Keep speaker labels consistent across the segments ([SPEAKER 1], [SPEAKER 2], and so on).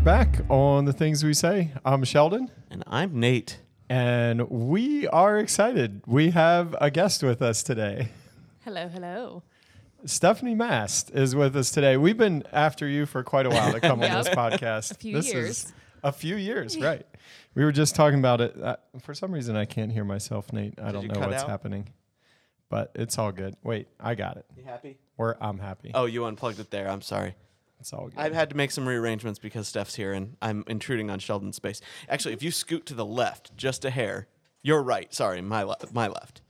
[SPEAKER 1] And we're back on the things we say. I'm Sheldon,
[SPEAKER 2] And I'm Nate.
[SPEAKER 1] and we are excited. We have a guest with us today.
[SPEAKER 3] Hello, hello.
[SPEAKER 1] Stephanie Mast is with us today. We've been after you for quite a while to come on this podcast.
[SPEAKER 3] A few
[SPEAKER 1] this
[SPEAKER 3] years.
[SPEAKER 1] Is a few years, right? We were just talking about it. Uh, for some reason, I can't hear myself, Nate. I don't know what's
[SPEAKER 2] out?
[SPEAKER 1] happening, but it's all good. Wait, I got it.
[SPEAKER 4] You happy?
[SPEAKER 1] Or I'm happy.
[SPEAKER 4] Oh, you unplugged it there. I'm sorry.
[SPEAKER 1] It's all good.
[SPEAKER 4] I've had to make some rearrangements because Steph's here and I'm intruding on Sheldon's space. Actually, if you scoot to the left just a hair, you're right. Sorry, my left. My left.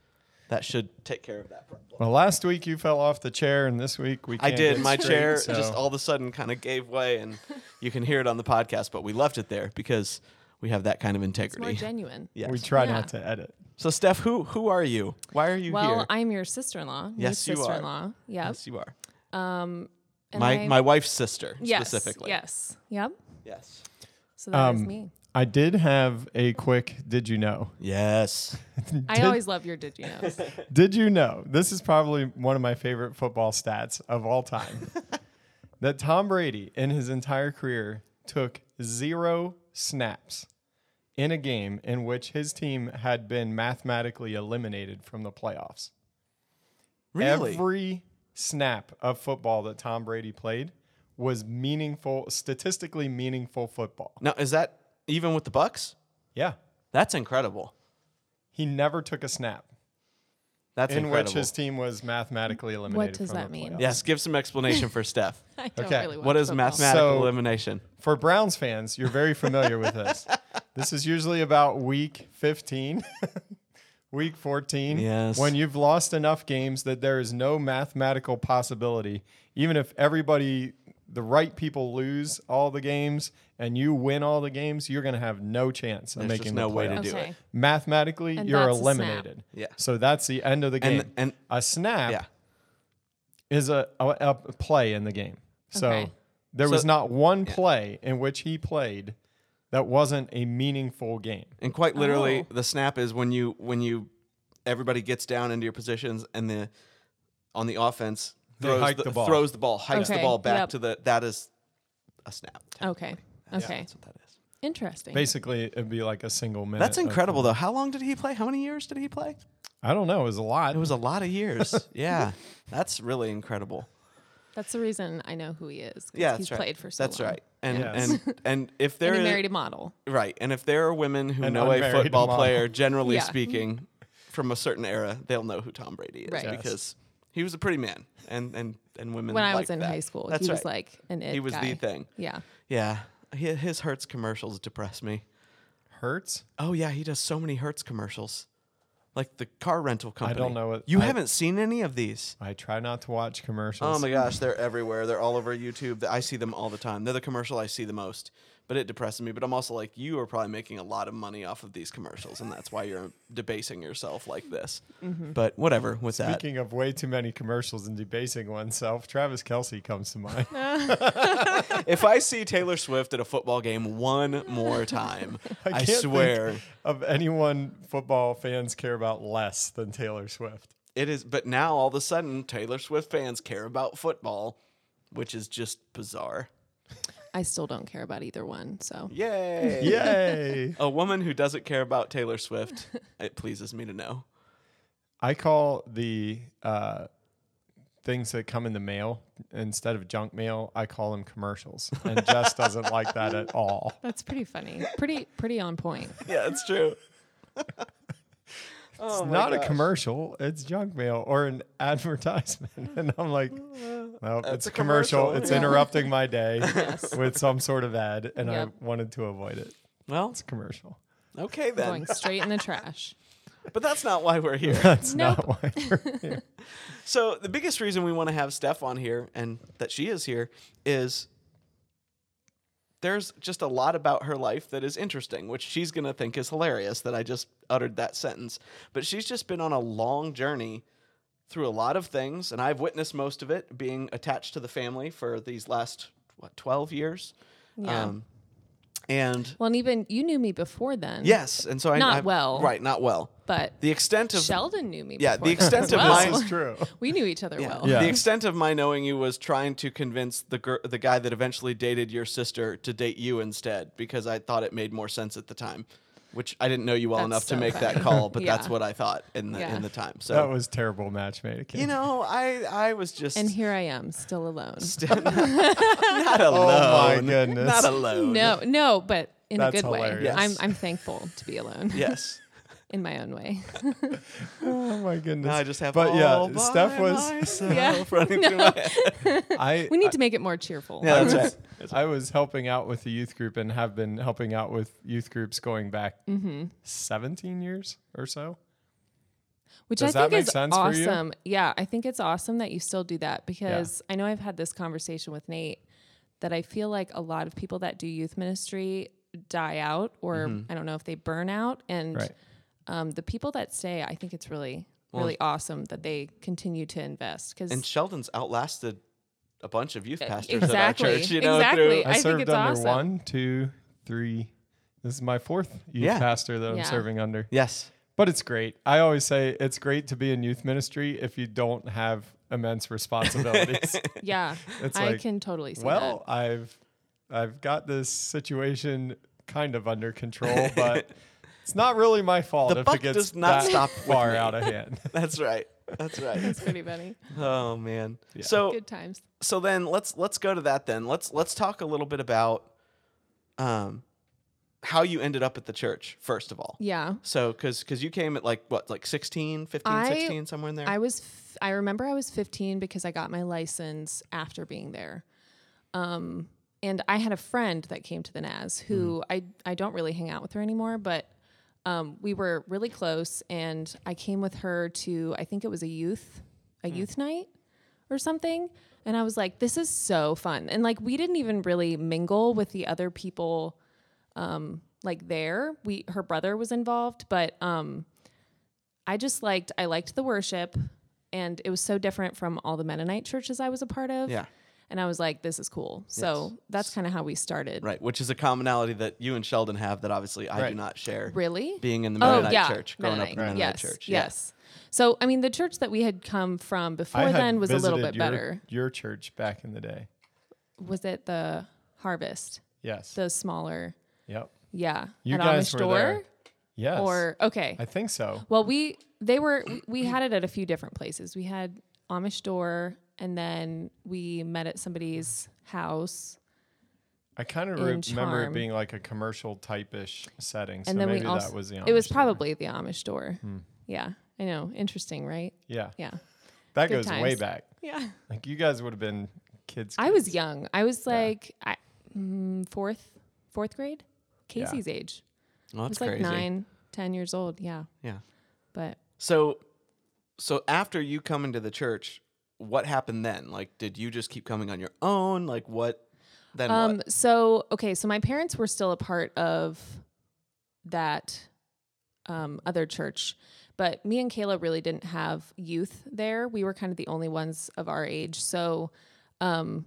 [SPEAKER 4] That should take care of that problem.
[SPEAKER 1] well, last week you fell off the chair, and this week we.
[SPEAKER 4] I
[SPEAKER 1] Can't
[SPEAKER 4] did.
[SPEAKER 1] get
[SPEAKER 4] My
[SPEAKER 1] straight,
[SPEAKER 4] chair
[SPEAKER 1] so-
[SPEAKER 4] just all of a sudden kind of gave way, and you can hear it on the podcast. But we left it there because we have that kind of
[SPEAKER 3] It's more
[SPEAKER 4] integrity.
[SPEAKER 3] genuine.
[SPEAKER 4] Yes.
[SPEAKER 1] We try
[SPEAKER 3] Yeah.
[SPEAKER 1] not to edit.
[SPEAKER 4] so, Steph, who who are you? Why are you
[SPEAKER 3] Well,
[SPEAKER 4] here?
[SPEAKER 3] I'm your sister-in-law.
[SPEAKER 4] Yes, you are.
[SPEAKER 3] sister-in-law. Yep.
[SPEAKER 4] yes, you are.
[SPEAKER 3] Um, and
[SPEAKER 4] My
[SPEAKER 3] I'm-
[SPEAKER 4] my wife's sister
[SPEAKER 3] yes,
[SPEAKER 4] specifically.
[SPEAKER 3] Yes. Yep.
[SPEAKER 4] Yes.
[SPEAKER 3] So that is
[SPEAKER 1] Um,
[SPEAKER 3] me.
[SPEAKER 1] I did have a quick. Did you know?
[SPEAKER 4] Yes.
[SPEAKER 3] I always love your did you knows.
[SPEAKER 1] Did you know? This is probably one of my favorite football stats of all time. that Tom Brady, in his entire career, took zero snaps in a game in which his team had been mathematically eliminated from the playoffs.
[SPEAKER 4] Really?
[SPEAKER 1] Every snap of football that Tom Brady played was meaningful, statistically meaningful football.
[SPEAKER 4] now, is that even with the Bucs?
[SPEAKER 1] Yeah.
[SPEAKER 4] That's incredible.
[SPEAKER 1] He never took a snap
[SPEAKER 4] That's
[SPEAKER 1] in
[SPEAKER 4] incredible.
[SPEAKER 1] which his team was mathematically eliminated.
[SPEAKER 3] What does
[SPEAKER 1] from
[SPEAKER 3] that
[SPEAKER 1] the
[SPEAKER 3] mean?
[SPEAKER 1] playoffs.
[SPEAKER 4] yes, give some explanation for Steph.
[SPEAKER 3] I don't
[SPEAKER 1] Okay.
[SPEAKER 3] really
[SPEAKER 4] What is
[SPEAKER 3] football.
[SPEAKER 4] mathematical
[SPEAKER 1] So-
[SPEAKER 4] elimination?
[SPEAKER 1] For Browns fans, you're very familiar with this. This is usually about week 15, week 14.
[SPEAKER 4] Yes.
[SPEAKER 1] When you've lost enough games that there is no mathematical possibility, even if everybody, the right people lose all the games and you win all the games, you're going to have no chance of
[SPEAKER 4] There's
[SPEAKER 1] making
[SPEAKER 4] just
[SPEAKER 1] the
[SPEAKER 4] no way to do
[SPEAKER 3] Okay.
[SPEAKER 4] it.
[SPEAKER 1] Mathematically,
[SPEAKER 3] And
[SPEAKER 1] you're
[SPEAKER 3] that's a snap.
[SPEAKER 1] eliminated.
[SPEAKER 4] Yeah.
[SPEAKER 1] So that's the end of the game.
[SPEAKER 4] And and
[SPEAKER 1] a snap
[SPEAKER 4] yeah,
[SPEAKER 1] is a, a, a play in the game. So
[SPEAKER 3] Okay.
[SPEAKER 1] there
[SPEAKER 4] So-
[SPEAKER 1] was not one play in which he played that wasn't a meaningful game.
[SPEAKER 4] and quite literally,
[SPEAKER 3] Oh.
[SPEAKER 4] the snap is when you when you everybody gets down into your positions and the on the offense
[SPEAKER 1] They
[SPEAKER 4] throws
[SPEAKER 1] hike
[SPEAKER 4] the,
[SPEAKER 1] the ball.
[SPEAKER 4] throws the ball, hikes the ball back
[SPEAKER 3] yep.
[SPEAKER 4] to the that is a snap.
[SPEAKER 3] Okay. Okay.
[SPEAKER 4] That's what that is.
[SPEAKER 3] Interesting.
[SPEAKER 1] Basically, it'd be like a single minute.
[SPEAKER 4] That's incredible though. How long did he play? How many years did he play?
[SPEAKER 1] I don't know. It was a lot.
[SPEAKER 4] It was a lot of years. yeah, that's really incredible.
[SPEAKER 3] That's the reason I know who he is. 'cause
[SPEAKER 4] Yeah,
[SPEAKER 3] he's
[SPEAKER 4] right.
[SPEAKER 3] played for so
[SPEAKER 4] That's
[SPEAKER 3] long.
[SPEAKER 4] right. And
[SPEAKER 1] Yes.
[SPEAKER 4] and and if there
[SPEAKER 3] And he
[SPEAKER 4] is
[SPEAKER 3] married a model.
[SPEAKER 4] right, and if there are women who
[SPEAKER 1] An
[SPEAKER 4] know a football
[SPEAKER 1] model.
[SPEAKER 4] player, generally
[SPEAKER 3] Yeah.
[SPEAKER 4] speaking, from a certain era, they'll know who Tom Brady is
[SPEAKER 3] Right. Yes.
[SPEAKER 4] because he was a pretty man, and and and women.
[SPEAKER 3] When I was
[SPEAKER 4] liked
[SPEAKER 3] in
[SPEAKER 4] that.
[SPEAKER 3] high school,
[SPEAKER 4] That's
[SPEAKER 3] he was like an it
[SPEAKER 4] he was the thing.
[SPEAKER 3] Yeah.
[SPEAKER 4] Yeah, Hi- his Hertz commercials depress me.
[SPEAKER 1] Hurts.
[SPEAKER 4] Oh yeah, he does so many Hertz commercials, like the car rental company.
[SPEAKER 1] I don't know what-
[SPEAKER 4] You
[SPEAKER 1] I-
[SPEAKER 4] haven't seen any of these.
[SPEAKER 1] I try not to watch commercials.
[SPEAKER 4] Oh my gosh, they're everywhere. They're all over YouTube. I see them all the time. They're the commercial I see the most. But it depresses me. But I'm also like, you are probably making a lot of money off of these commercials, and that's why you're debasing yourself like this. Mm-hmm. But whatever with that.
[SPEAKER 1] Speaking of way too many commercials and debasing oneself, Travis Kelce comes to mind.
[SPEAKER 4] If I see Taylor Swift at a football game one more time, I,
[SPEAKER 1] can't
[SPEAKER 4] swear
[SPEAKER 1] of anyone football fans care about less than Taylor Swift.
[SPEAKER 4] it is. But now all of a sudden, Taylor Swift fans care about football, which is just bizarre.
[SPEAKER 3] I still don't care about either one. So
[SPEAKER 4] Yay!
[SPEAKER 1] Yay!
[SPEAKER 4] A woman who doesn't care about Taylor Swift, it pleases me to know.
[SPEAKER 1] I call the uh, things that come in the mail instead of junk mail. I call them commercials, and Jess doesn't like that at all.
[SPEAKER 3] that's pretty funny. Pretty pretty on point.
[SPEAKER 4] Yeah, it's true.
[SPEAKER 1] It's
[SPEAKER 4] Oh my
[SPEAKER 1] not a commercial. It's junk mail or an advertisement, and I'm like, no,
[SPEAKER 4] That's
[SPEAKER 1] it's
[SPEAKER 4] a
[SPEAKER 1] a commercial.
[SPEAKER 4] commercial.
[SPEAKER 1] It's
[SPEAKER 3] Yeah.
[SPEAKER 1] interrupting my day
[SPEAKER 3] Yes.
[SPEAKER 1] with some sort of ad, and
[SPEAKER 3] Yep.
[SPEAKER 1] I wanted to avoid it.
[SPEAKER 4] Well,
[SPEAKER 1] It's a commercial.
[SPEAKER 4] okay then.
[SPEAKER 3] Going straight in the trash.
[SPEAKER 4] but that's not why we're here.
[SPEAKER 1] That's
[SPEAKER 3] Nope.
[SPEAKER 1] not why we're here.
[SPEAKER 4] So the biggest reason we want to have Steph on here and that she is here is there's just a lot about her life that is interesting, which she's going to think is hilarious that I just uttered that sentence. But she's just been on a long journey through a lot of things, and I've witnessed most of it being attached to the family for these last, what, 12 years?
[SPEAKER 3] Yeah.
[SPEAKER 4] Um, and
[SPEAKER 3] well, and even you knew me before then.
[SPEAKER 4] yes, and so I.
[SPEAKER 3] Not
[SPEAKER 4] I-
[SPEAKER 3] well.
[SPEAKER 4] Right, not well.
[SPEAKER 3] But
[SPEAKER 4] The extent of.
[SPEAKER 3] Sheldon knew me.
[SPEAKER 4] Yeah,
[SPEAKER 3] before
[SPEAKER 4] the extent of
[SPEAKER 3] well.
[SPEAKER 4] my-
[SPEAKER 1] This is true.
[SPEAKER 3] We knew each other
[SPEAKER 4] Yeah.
[SPEAKER 3] well.
[SPEAKER 1] Yeah.
[SPEAKER 4] The extent of my knowing you was trying to convince the gir- the guy that eventually dated your sister to date you instead because I thought it made more sense at the time, which I didn't know you well
[SPEAKER 3] That's
[SPEAKER 4] enough to
[SPEAKER 3] so
[SPEAKER 4] make that call, but that's what I thought in the
[SPEAKER 3] Yeah.
[SPEAKER 4] in the time. So that
[SPEAKER 1] was terrible matchmaking.
[SPEAKER 4] you know, I I was just
[SPEAKER 3] And here I am, still alone.
[SPEAKER 4] st- not, not alone.
[SPEAKER 1] Oh my goodness.
[SPEAKER 4] Not alone.
[SPEAKER 3] No, no, but in
[SPEAKER 1] That's
[SPEAKER 3] a good way.
[SPEAKER 1] hilarious.
[SPEAKER 3] I'm I'm thankful to be alone
[SPEAKER 4] Yes.
[SPEAKER 3] in my own way.
[SPEAKER 1] oh my goodness.
[SPEAKER 4] Now I just have.
[SPEAKER 1] But yeah,
[SPEAKER 4] all by
[SPEAKER 1] Steph was.
[SPEAKER 3] Yeah.
[SPEAKER 4] running through my head.
[SPEAKER 1] I
[SPEAKER 3] We need to make it more cheerful.
[SPEAKER 4] Yeah,
[SPEAKER 1] I
[SPEAKER 4] that's
[SPEAKER 1] was,
[SPEAKER 4] right.
[SPEAKER 1] I was helping out with the youth group and have been helping out with youth groups going back
[SPEAKER 3] Mm-hmm.
[SPEAKER 1] 17 years or so.
[SPEAKER 3] Which
[SPEAKER 1] Does
[SPEAKER 3] I
[SPEAKER 1] that
[SPEAKER 3] think
[SPEAKER 1] make
[SPEAKER 3] is
[SPEAKER 1] sense for you?
[SPEAKER 3] awesome. Yeah, I think it's awesome that you still do that because I know I've had this conversation with Nate that I feel like a lot of people that do youth ministry die out or I don't know if they burn out and
[SPEAKER 1] Right.
[SPEAKER 3] Um, the people that stay, I think it's really
[SPEAKER 4] Well,
[SPEAKER 3] really awesome that they continue to invest because
[SPEAKER 4] And Sheldon's outlasted a bunch of youth pastors
[SPEAKER 3] exactly,
[SPEAKER 4] at our church. You know,
[SPEAKER 3] exactly.
[SPEAKER 4] through
[SPEAKER 3] I
[SPEAKER 1] I,
[SPEAKER 3] think
[SPEAKER 1] served
[SPEAKER 3] it's
[SPEAKER 1] under
[SPEAKER 3] awesome.
[SPEAKER 1] one, two, three. This is my fourth youth
[SPEAKER 4] Yeah.
[SPEAKER 1] pastor that I'm serving under.
[SPEAKER 4] yes.
[SPEAKER 1] But it's great. I always say it's great to be in youth ministry if you don't have immense responsibilities.
[SPEAKER 3] yeah,
[SPEAKER 1] It's
[SPEAKER 3] I
[SPEAKER 1] like,
[SPEAKER 3] can totally see
[SPEAKER 1] well, I've I've got this situation kind of under control, but it's not really my fault
[SPEAKER 4] The
[SPEAKER 1] if
[SPEAKER 4] buck
[SPEAKER 1] it gets
[SPEAKER 4] does not
[SPEAKER 1] that
[SPEAKER 4] stop with
[SPEAKER 1] far out of hand.
[SPEAKER 4] That's right. That's right.
[SPEAKER 3] That's pretty funny.
[SPEAKER 4] oh man.
[SPEAKER 1] Yeah.
[SPEAKER 4] So
[SPEAKER 3] Good times.
[SPEAKER 4] so then let's let's go to that then. Let's let's talk a little bit about um how you ended up at the church first of all.
[SPEAKER 3] Yeah.
[SPEAKER 4] So cuz cuz you came at like what like 16, 15,
[SPEAKER 3] I-
[SPEAKER 4] 16 somewhere in there.
[SPEAKER 3] I was f- I remember I was 15 because I got my license after being there. Um and I had a friend that came to the NAS who I I don't really hang out with her anymore, but um, we were really close and I came with her to I think it was a youth a youth night or something and I was like this is so fun. And like we didn't even really mingle with the other people um like there. We her brother was involved, but um I just liked I liked the worship and it was so different from all the Mennonite churches I was a part of.
[SPEAKER 4] yeah.
[SPEAKER 3] And I was like, this is cool. So
[SPEAKER 4] Yes.
[SPEAKER 3] that's kind of how we started.
[SPEAKER 4] Right, which is a commonality that you and Sheldon have that obviously I do not share.
[SPEAKER 3] Really?
[SPEAKER 4] Being in the
[SPEAKER 3] oh
[SPEAKER 4] Mennonite
[SPEAKER 3] yeah,
[SPEAKER 4] church, growing up in the Mennonite
[SPEAKER 3] yes,
[SPEAKER 4] church. Yeah.
[SPEAKER 3] Yes. So I mean, the church that we had come from before
[SPEAKER 1] I
[SPEAKER 3] then was a little bit
[SPEAKER 1] your,
[SPEAKER 3] better.
[SPEAKER 1] Your church back in the day.
[SPEAKER 3] Was it the Harvest?
[SPEAKER 1] Yes.
[SPEAKER 3] The smaller,
[SPEAKER 1] yep.
[SPEAKER 3] yeah,
[SPEAKER 1] You
[SPEAKER 3] at
[SPEAKER 1] guys
[SPEAKER 3] Amish
[SPEAKER 1] were
[SPEAKER 3] Door?
[SPEAKER 1] there. Yes.
[SPEAKER 3] Or okay,
[SPEAKER 1] I think so.
[SPEAKER 3] Well, we they were we, we had it at a few different places. We had Amish Door, and then we met at somebody's house,
[SPEAKER 1] I kind of re- remember it being like a commercial type-ish setting. So
[SPEAKER 3] and then
[SPEAKER 1] maybe
[SPEAKER 3] we also
[SPEAKER 1] that was the
[SPEAKER 3] it was
[SPEAKER 1] Amish
[SPEAKER 3] probably the Amish Door.
[SPEAKER 1] Hmm.
[SPEAKER 3] Yeah, I know. Interesting, right?
[SPEAKER 1] Yeah.
[SPEAKER 3] Yeah,
[SPEAKER 1] That
[SPEAKER 3] Good
[SPEAKER 1] goes way back.
[SPEAKER 3] yeah.
[SPEAKER 1] Like you guys would have been kids.
[SPEAKER 3] I was young. I was
[SPEAKER 1] Yeah.
[SPEAKER 3] like I, mm, fourth fourth grade,
[SPEAKER 1] Yeah.
[SPEAKER 3] Casey's age.
[SPEAKER 4] Well,
[SPEAKER 3] I
[SPEAKER 4] that's
[SPEAKER 3] was like nine, ten years old. Yeah,
[SPEAKER 4] Yeah.
[SPEAKER 3] but
[SPEAKER 4] So, so after you come into the church, what happened then? Like, did you just keep coming on your own? Like, what? Then
[SPEAKER 3] Um,
[SPEAKER 4] what?
[SPEAKER 3] so okay, so my parents were still a part of that um, other church, but me and Kayla really didn't have youth there. We were kind of the only ones of our age. So um,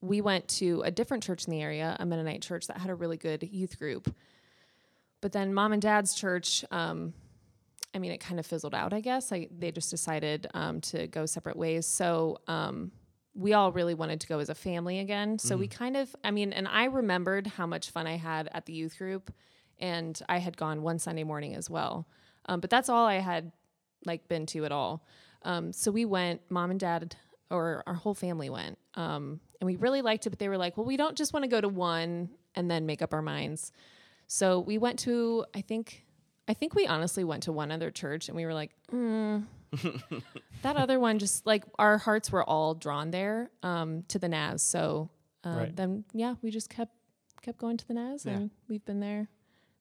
[SPEAKER 3] we went to a different church in the area, a Mennonite church that had a really good youth group. But then mom and dad's church, um, I mean, it kind of fizzled out, I guess. I, they just decided um, to go separate ways. So um, we all really wanted to go as a family again. So we kind of, I mean, and I remembered how much fun I had at the youth group, and I had gone one Sunday morning as well. Um, but that's all I had like been to at all. Um, so we went, mom and dad, or our whole family went, um, and we really liked it. But they were like, "Well, we don't just want to go to one and then make up our minds." So we went to, I think, I think we honestly went to one other church, and we were like, mm, that other one just like our hearts were all drawn there um, to the Nas. So uh,
[SPEAKER 1] Right.
[SPEAKER 3] then, yeah, we just kept kept going to the Nas,
[SPEAKER 4] Yeah.
[SPEAKER 3] and we've been there,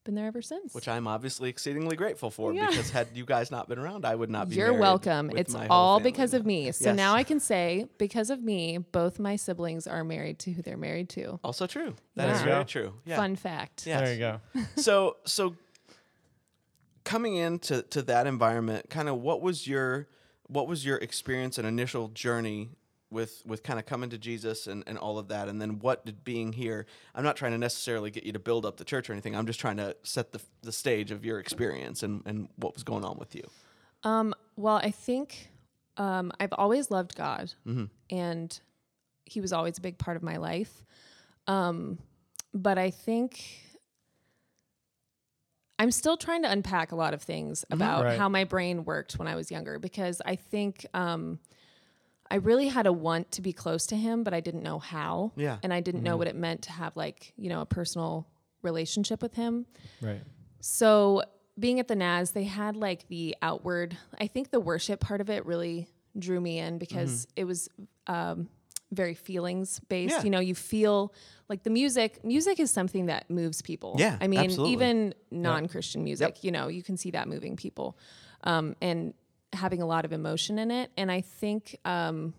[SPEAKER 3] been there ever since.
[SPEAKER 4] which I'm obviously exceedingly grateful for
[SPEAKER 3] Yeah.
[SPEAKER 4] because had you guys not been around, I would not be.
[SPEAKER 3] Here.
[SPEAKER 4] You're
[SPEAKER 3] welcome.
[SPEAKER 4] with
[SPEAKER 3] It's
[SPEAKER 4] my
[SPEAKER 3] all
[SPEAKER 4] family
[SPEAKER 3] because
[SPEAKER 4] now.
[SPEAKER 3] of me. So
[SPEAKER 4] Yes.
[SPEAKER 3] now I can say, because of me, both my siblings are married to who they're married to.
[SPEAKER 4] Also true. That is
[SPEAKER 3] Yeah.
[SPEAKER 4] very true. Yeah.
[SPEAKER 3] Fun fact.
[SPEAKER 4] Yes.
[SPEAKER 1] There you go.
[SPEAKER 4] so so coming into to that environment kind of what was your what was your experience and initial journey with with kind of coming to jesus and, and all of that and then what did being here i'm not trying to necessarily get you to build up the church or anything i'm just trying to set the, the stage of your experience and, and what was going on with you
[SPEAKER 3] Um, well, I think um, I've always loved God,
[SPEAKER 4] Mm-hmm.
[SPEAKER 3] and He was always a big part of my life. Um, but I think I'm still trying to unpack a lot of things about
[SPEAKER 1] Right.
[SPEAKER 3] how my brain worked when I was younger because I think um, I really had a want to be close to Him, but I didn't know how.
[SPEAKER 4] Yeah.
[SPEAKER 3] and I didn't know what it meant to have like you know a personal relationship with Him.
[SPEAKER 1] Right.
[SPEAKER 3] So being at the NAS, they had like the outward. I think the worship part of it really drew me in because it was um, very feelings based.
[SPEAKER 4] Yeah.
[SPEAKER 3] You know, you feel like the music. Music is something that moves people.
[SPEAKER 4] Yeah,
[SPEAKER 3] I mean,
[SPEAKER 4] absolutely.
[SPEAKER 3] even non-Christian music. You know, you can see that moving people, um, and having a lot of emotion in it. And I think. Um,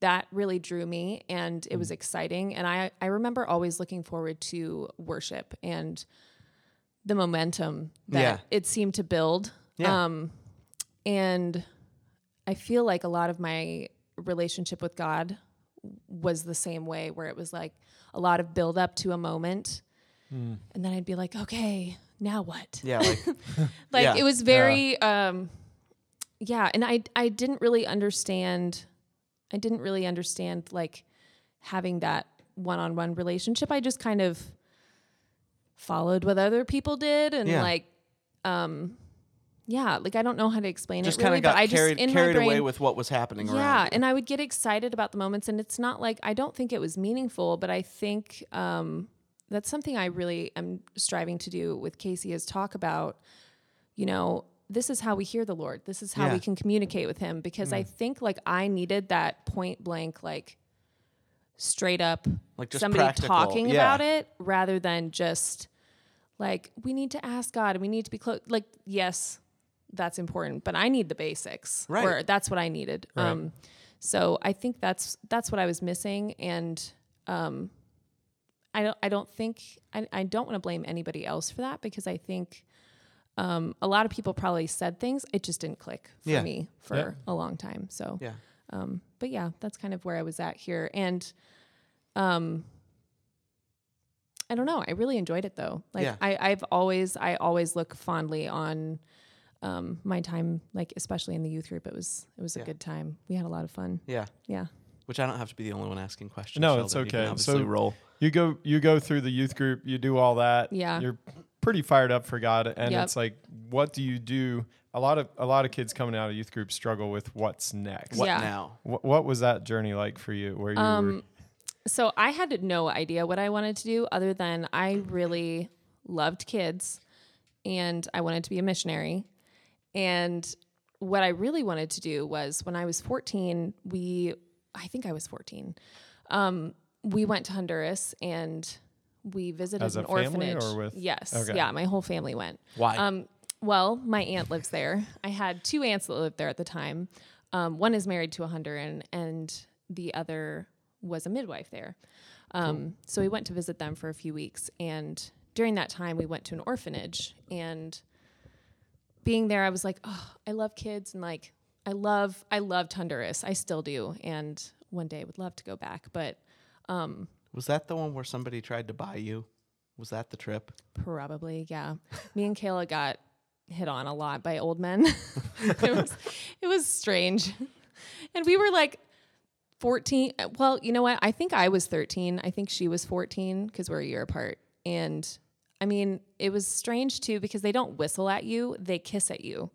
[SPEAKER 3] that really drew me and it was
[SPEAKER 4] Mm.
[SPEAKER 3] exciting and I, I remember always looking forward to worship and the momentum that
[SPEAKER 4] Yeah.
[SPEAKER 3] it seemed to build
[SPEAKER 4] Yeah.
[SPEAKER 3] um, and i feel like a lot of my relationship with god was the same way where it was like a lot of build up to a moment and then i'd be like okay now what
[SPEAKER 4] yeah like
[SPEAKER 3] like
[SPEAKER 4] Yeah.
[SPEAKER 3] it was very um yeah and i i didn't really understand i didn't really understand like having that one-on-one relationship i just kind of followed what other people did and
[SPEAKER 4] Yeah.
[SPEAKER 3] like um yeah like i don't know how to explain
[SPEAKER 4] just
[SPEAKER 3] it
[SPEAKER 4] kind
[SPEAKER 3] really
[SPEAKER 4] of
[SPEAKER 3] but i just
[SPEAKER 4] carried,
[SPEAKER 3] in
[SPEAKER 4] carried
[SPEAKER 3] my brain
[SPEAKER 4] away with what was happening
[SPEAKER 3] yeah and i would get excited about the moments and it's not like i don't think it was meaningful but i think um, that's something i really am striving to do with casey is talk about you know this is how we hear the lord this is how
[SPEAKER 4] Yeah.
[SPEAKER 3] we can communicate with him because i think like i needed that point blank like straight up
[SPEAKER 4] Like, just
[SPEAKER 3] somebody
[SPEAKER 4] practical,
[SPEAKER 3] talking
[SPEAKER 4] yeah.
[SPEAKER 3] about it rather than just like we need to ask god and we need to be close like yes that's important but i need the basics
[SPEAKER 4] Right.
[SPEAKER 3] or that's what i needed
[SPEAKER 1] Right.
[SPEAKER 3] um so i think that's that's what i was missing and um i don't i don't think i, I don't want to blame anybody else for that because i think um a lot of people probably said things it just didn't click for
[SPEAKER 4] Yeah.
[SPEAKER 3] me for
[SPEAKER 1] Yeah.
[SPEAKER 3] a long time so
[SPEAKER 4] yeah
[SPEAKER 3] um, but yeah, that's kind of where I was at here. And um, I don't know. I really enjoyed it though. Like
[SPEAKER 4] Yeah.
[SPEAKER 3] I, I've always, I always look fondly on um, my time, like especially in the youth group. It was, it was
[SPEAKER 4] Yeah.
[SPEAKER 3] a good time. We had a lot of fun.
[SPEAKER 4] yeah
[SPEAKER 3] Yeah.
[SPEAKER 4] which i don't have to be the only one asking questions
[SPEAKER 1] No, it's
[SPEAKER 4] Sheldon. You can
[SPEAKER 1] okay.
[SPEAKER 4] obviously
[SPEAKER 1] So-
[SPEAKER 4] roll
[SPEAKER 1] You go you go through the youth group, you do all that.
[SPEAKER 3] Yeah.
[SPEAKER 1] You're pretty fired up for God and
[SPEAKER 3] Yep.
[SPEAKER 1] it's like what do you do? A lot of a lot of kids coming out of youth group struggle with what's next.
[SPEAKER 4] what
[SPEAKER 3] Yeah.
[SPEAKER 4] now
[SPEAKER 1] What, what was that journey like for you where you were
[SPEAKER 3] Um, so I had no idea what I wanted to do other than I really loved kids and I wanted to be a missionary. And what I really wanted to do was when I was 14, we, I think I was 14, um, we went to Honduras and we visited
[SPEAKER 1] As
[SPEAKER 3] an
[SPEAKER 1] family
[SPEAKER 3] orphanage.
[SPEAKER 1] or with-
[SPEAKER 3] yes.
[SPEAKER 1] Okay.
[SPEAKER 3] Yeah. My whole family went.
[SPEAKER 4] why
[SPEAKER 3] Um, well, my aunt lives there. I had two aunts that lived there at the time. Um, one is married to a Honduran, and the other was a midwife there. Um, So we went to visit them for a few weeks, and during that time, we went to an orphanage. And being there, I was like, "Oh, I love kids, and like, I love, I loved Honduras. I still do, and one day would love to go back, but um,
[SPEAKER 4] was that the one where somebody tried to buy you was that the trip
[SPEAKER 3] Probably, yeah. Me and Kayla got hit on a lot by old men. it was it was strange. And we were like 14. Well, you know what? I think I was 13. I think she was 14 because we're a year apart. And I mean, it was strange too because they don't whistle at you, they kiss at you.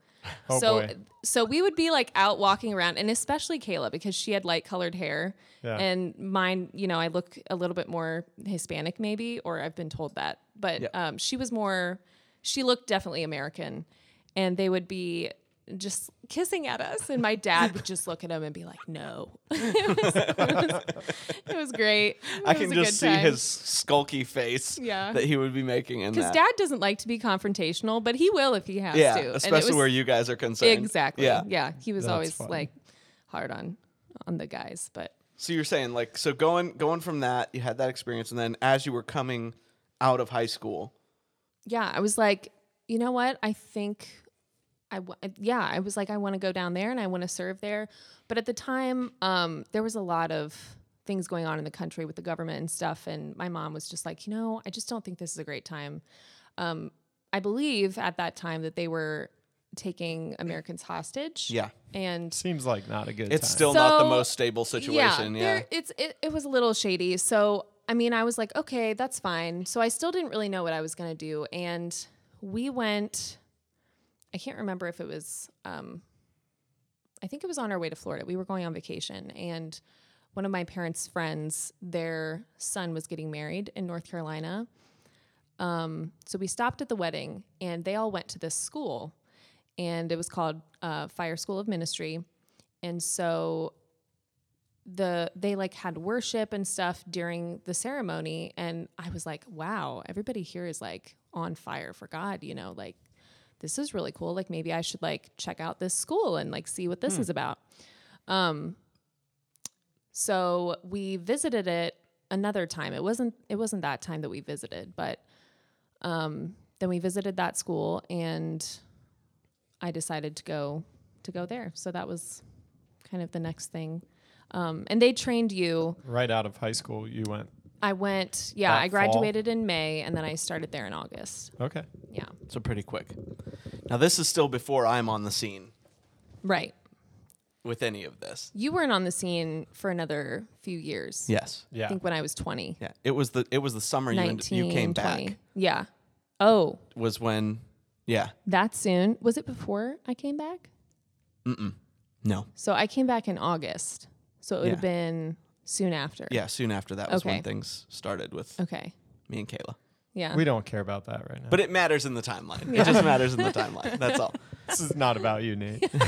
[SPEAKER 1] Oh,
[SPEAKER 3] so
[SPEAKER 1] boy.
[SPEAKER 3] so we would be like out walking around and especially Kayla because she had light colored hair
[SPEAKER 1] Yeah.
[SPEAKER 3] and mine, you know, I look a little bit more Hispanic maybe or I've been told that. But
[SPEAKER 4] Yep.
[SPEAKER 3] um, she was more she looked definitely American and they would be just kissing at us. And my dad would just look at him and be like, no. it, was, it, was, it was great. It
[SPEAKER 4] I
[SPEAKER 3] was
[SPEAKER 4] can
[SPEAKER 3] a
[SPEAKER 4] just see
[SPEAKER 3] time.
[SPEAKER 4] his skulky face
[SPEAKER 3] Yeah.
[SPEAKER 4] that he would be making in
[SPEAKER 3] Because dad doesn't like to be confrontational, but he will if he has
[SPEAKER 4] yeah,
[SPEAKER 3] to.
[SPEAKER 4] Especially
[SPEAKER 3] was-
[SPEAKER 4] where you guys are concerned.
[SPEAKER 3] Exactly.
[SPEAKER 4] Yeah.
[SPEAKER 3] Yeah. He was
[SPEAKER 1] That's
[SPEAKER 3] always
[SPEAKER 1] funny.
[SPEAKER 3] like hard on on the guys, but
[SPEAKER 4] So you're saying like so going going from that, you had that experience, and then as you were coming out of high school,
[SPEAKER 3] yeah, I was like, you know what? I think I w- yeah, I was like I want to go down there and I want to serve there. But at the time, um, there was a lot of things going on in the country with the government and stuff and my mom was just like, "You know, I just don't think this is a great time." Um, I believe at that time that they were taking Americans hostage.
[SPEAKER 4] yeah,
[SPEAKER 3] And
[SPEAKER 1] Seems like not a good
[SPEAKER 4] it's
[SPEAKER 1] time.
[SPEAKER 4] still not the most stable situation. Yeah,
[SPEAKER 3] there- it's it, it was a little shady. So I mean, I was like, okay, that's fine. So I still didn't really know what I was gonna do, and we went. I can't remember if it was. Um, I think it was on our way to Florida. We were going on vacation, and one of my parents' friends, their son was getting married in North Carolina. Um, so we stopped at the wedding, and they all went to this school, and it was called uh, Fire School of Ministry. And so the they like had worship and stuff during the ceremony and I was like, wow, everybody here is like on fire for God, you know, like this is really cool. Like maybe I should like check out this school and like see what this is about. Um so we visited it another time. It wasn't it wasn't that time that we visited, but um then we visited that school and I decided to go to go there. So that was kind of the next thing. Um, and they trained you.
[SPEAKER 1] right out of high school, you went.
[SPEAKER 3] I went, yeah,
[SPEAKER 1] That
[SPEAKER 3] I
[SPEAKER 1] fall?
[SPEAKER 3] graduated in May and then I started there in August.
[SPEAKER 1] Okay.
[SPEAKER 3] Yeah.
[SPEAKER 4] so pretty quick. Now this is still before I'm on the scene
[SPEAKER 3] Right.
[SPEAKER 4] with any of this.
[SPEAKER 3] You weren't on the scene for another few years.
[SPEAKER 4] Yes. Yeah.
[SPEAKER 3] I
[SPEAKER 1] Yeah.
[SPEAKER 3] think when I was 20.
[SPEAKER 4] Yeah. It was the it was the summer you end-
[SPEAKER 3] 19,
[SPEAKER 4] you came
[SPEAKER 3] 20.
[SPEAKER 4] back
[SPEAKER 3] Yeah. Oh,
[SPEAKER 4] was when yeah
[SPEAKER 3] that soon. Was it before I came back?
[SPEAKER 4] no
[SPEAKER 3] So I came back in August. So it would have
[SPEAKER 4] Yeah.
[SPEAKER 3] been soon after.
[SPEAKER 4] yeah soon after that was when things started with
[SPEAKER 3] Okay.
[SPEAKER 4] me and Kayla.
[SPEAKER 3] Yeah.
[SPEAKER 1] We don't care about that right now.
[SPEAKER 4] But it matters in the timeline. It just matters in the timeline. That's all.
[SPEAKER 1] this is not about you, Nate.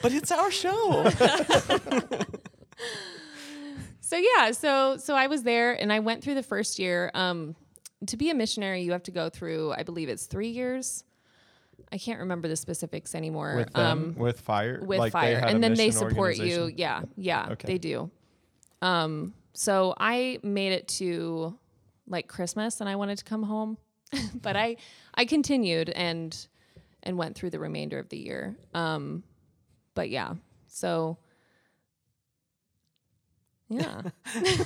[SPEAKER 4] But it's our show.
[SPEAKER 3] so yeah, so so I was there and I went through the first year. Um, to be a missionary, you have to go through, I believe it's three years. I can't remember the specifics anymore.
[SPEAKER 1] with them,
[SPEAKER 3] um,
[SPEAKER 1] with fire,
[SPEAKER 3] with
[SPEAKER 1] like they
[SPEAKER 3] fire,
[SPEAKER 1] had a
[SPEAKER 3] and then they
[SPEAKER 1] mission
[SPEAKER 3] support you.
[SPEAKER 1] organization?
[SPEAKER 3] Yeah, yeah,
[SPEAKER 1] Okay.
[SPEAKER 3] they do. Um, so I made it to like Christmas, and I wanted to come home, but I I continued and and went through the remainder of the year. Um, but yeah, so yeah,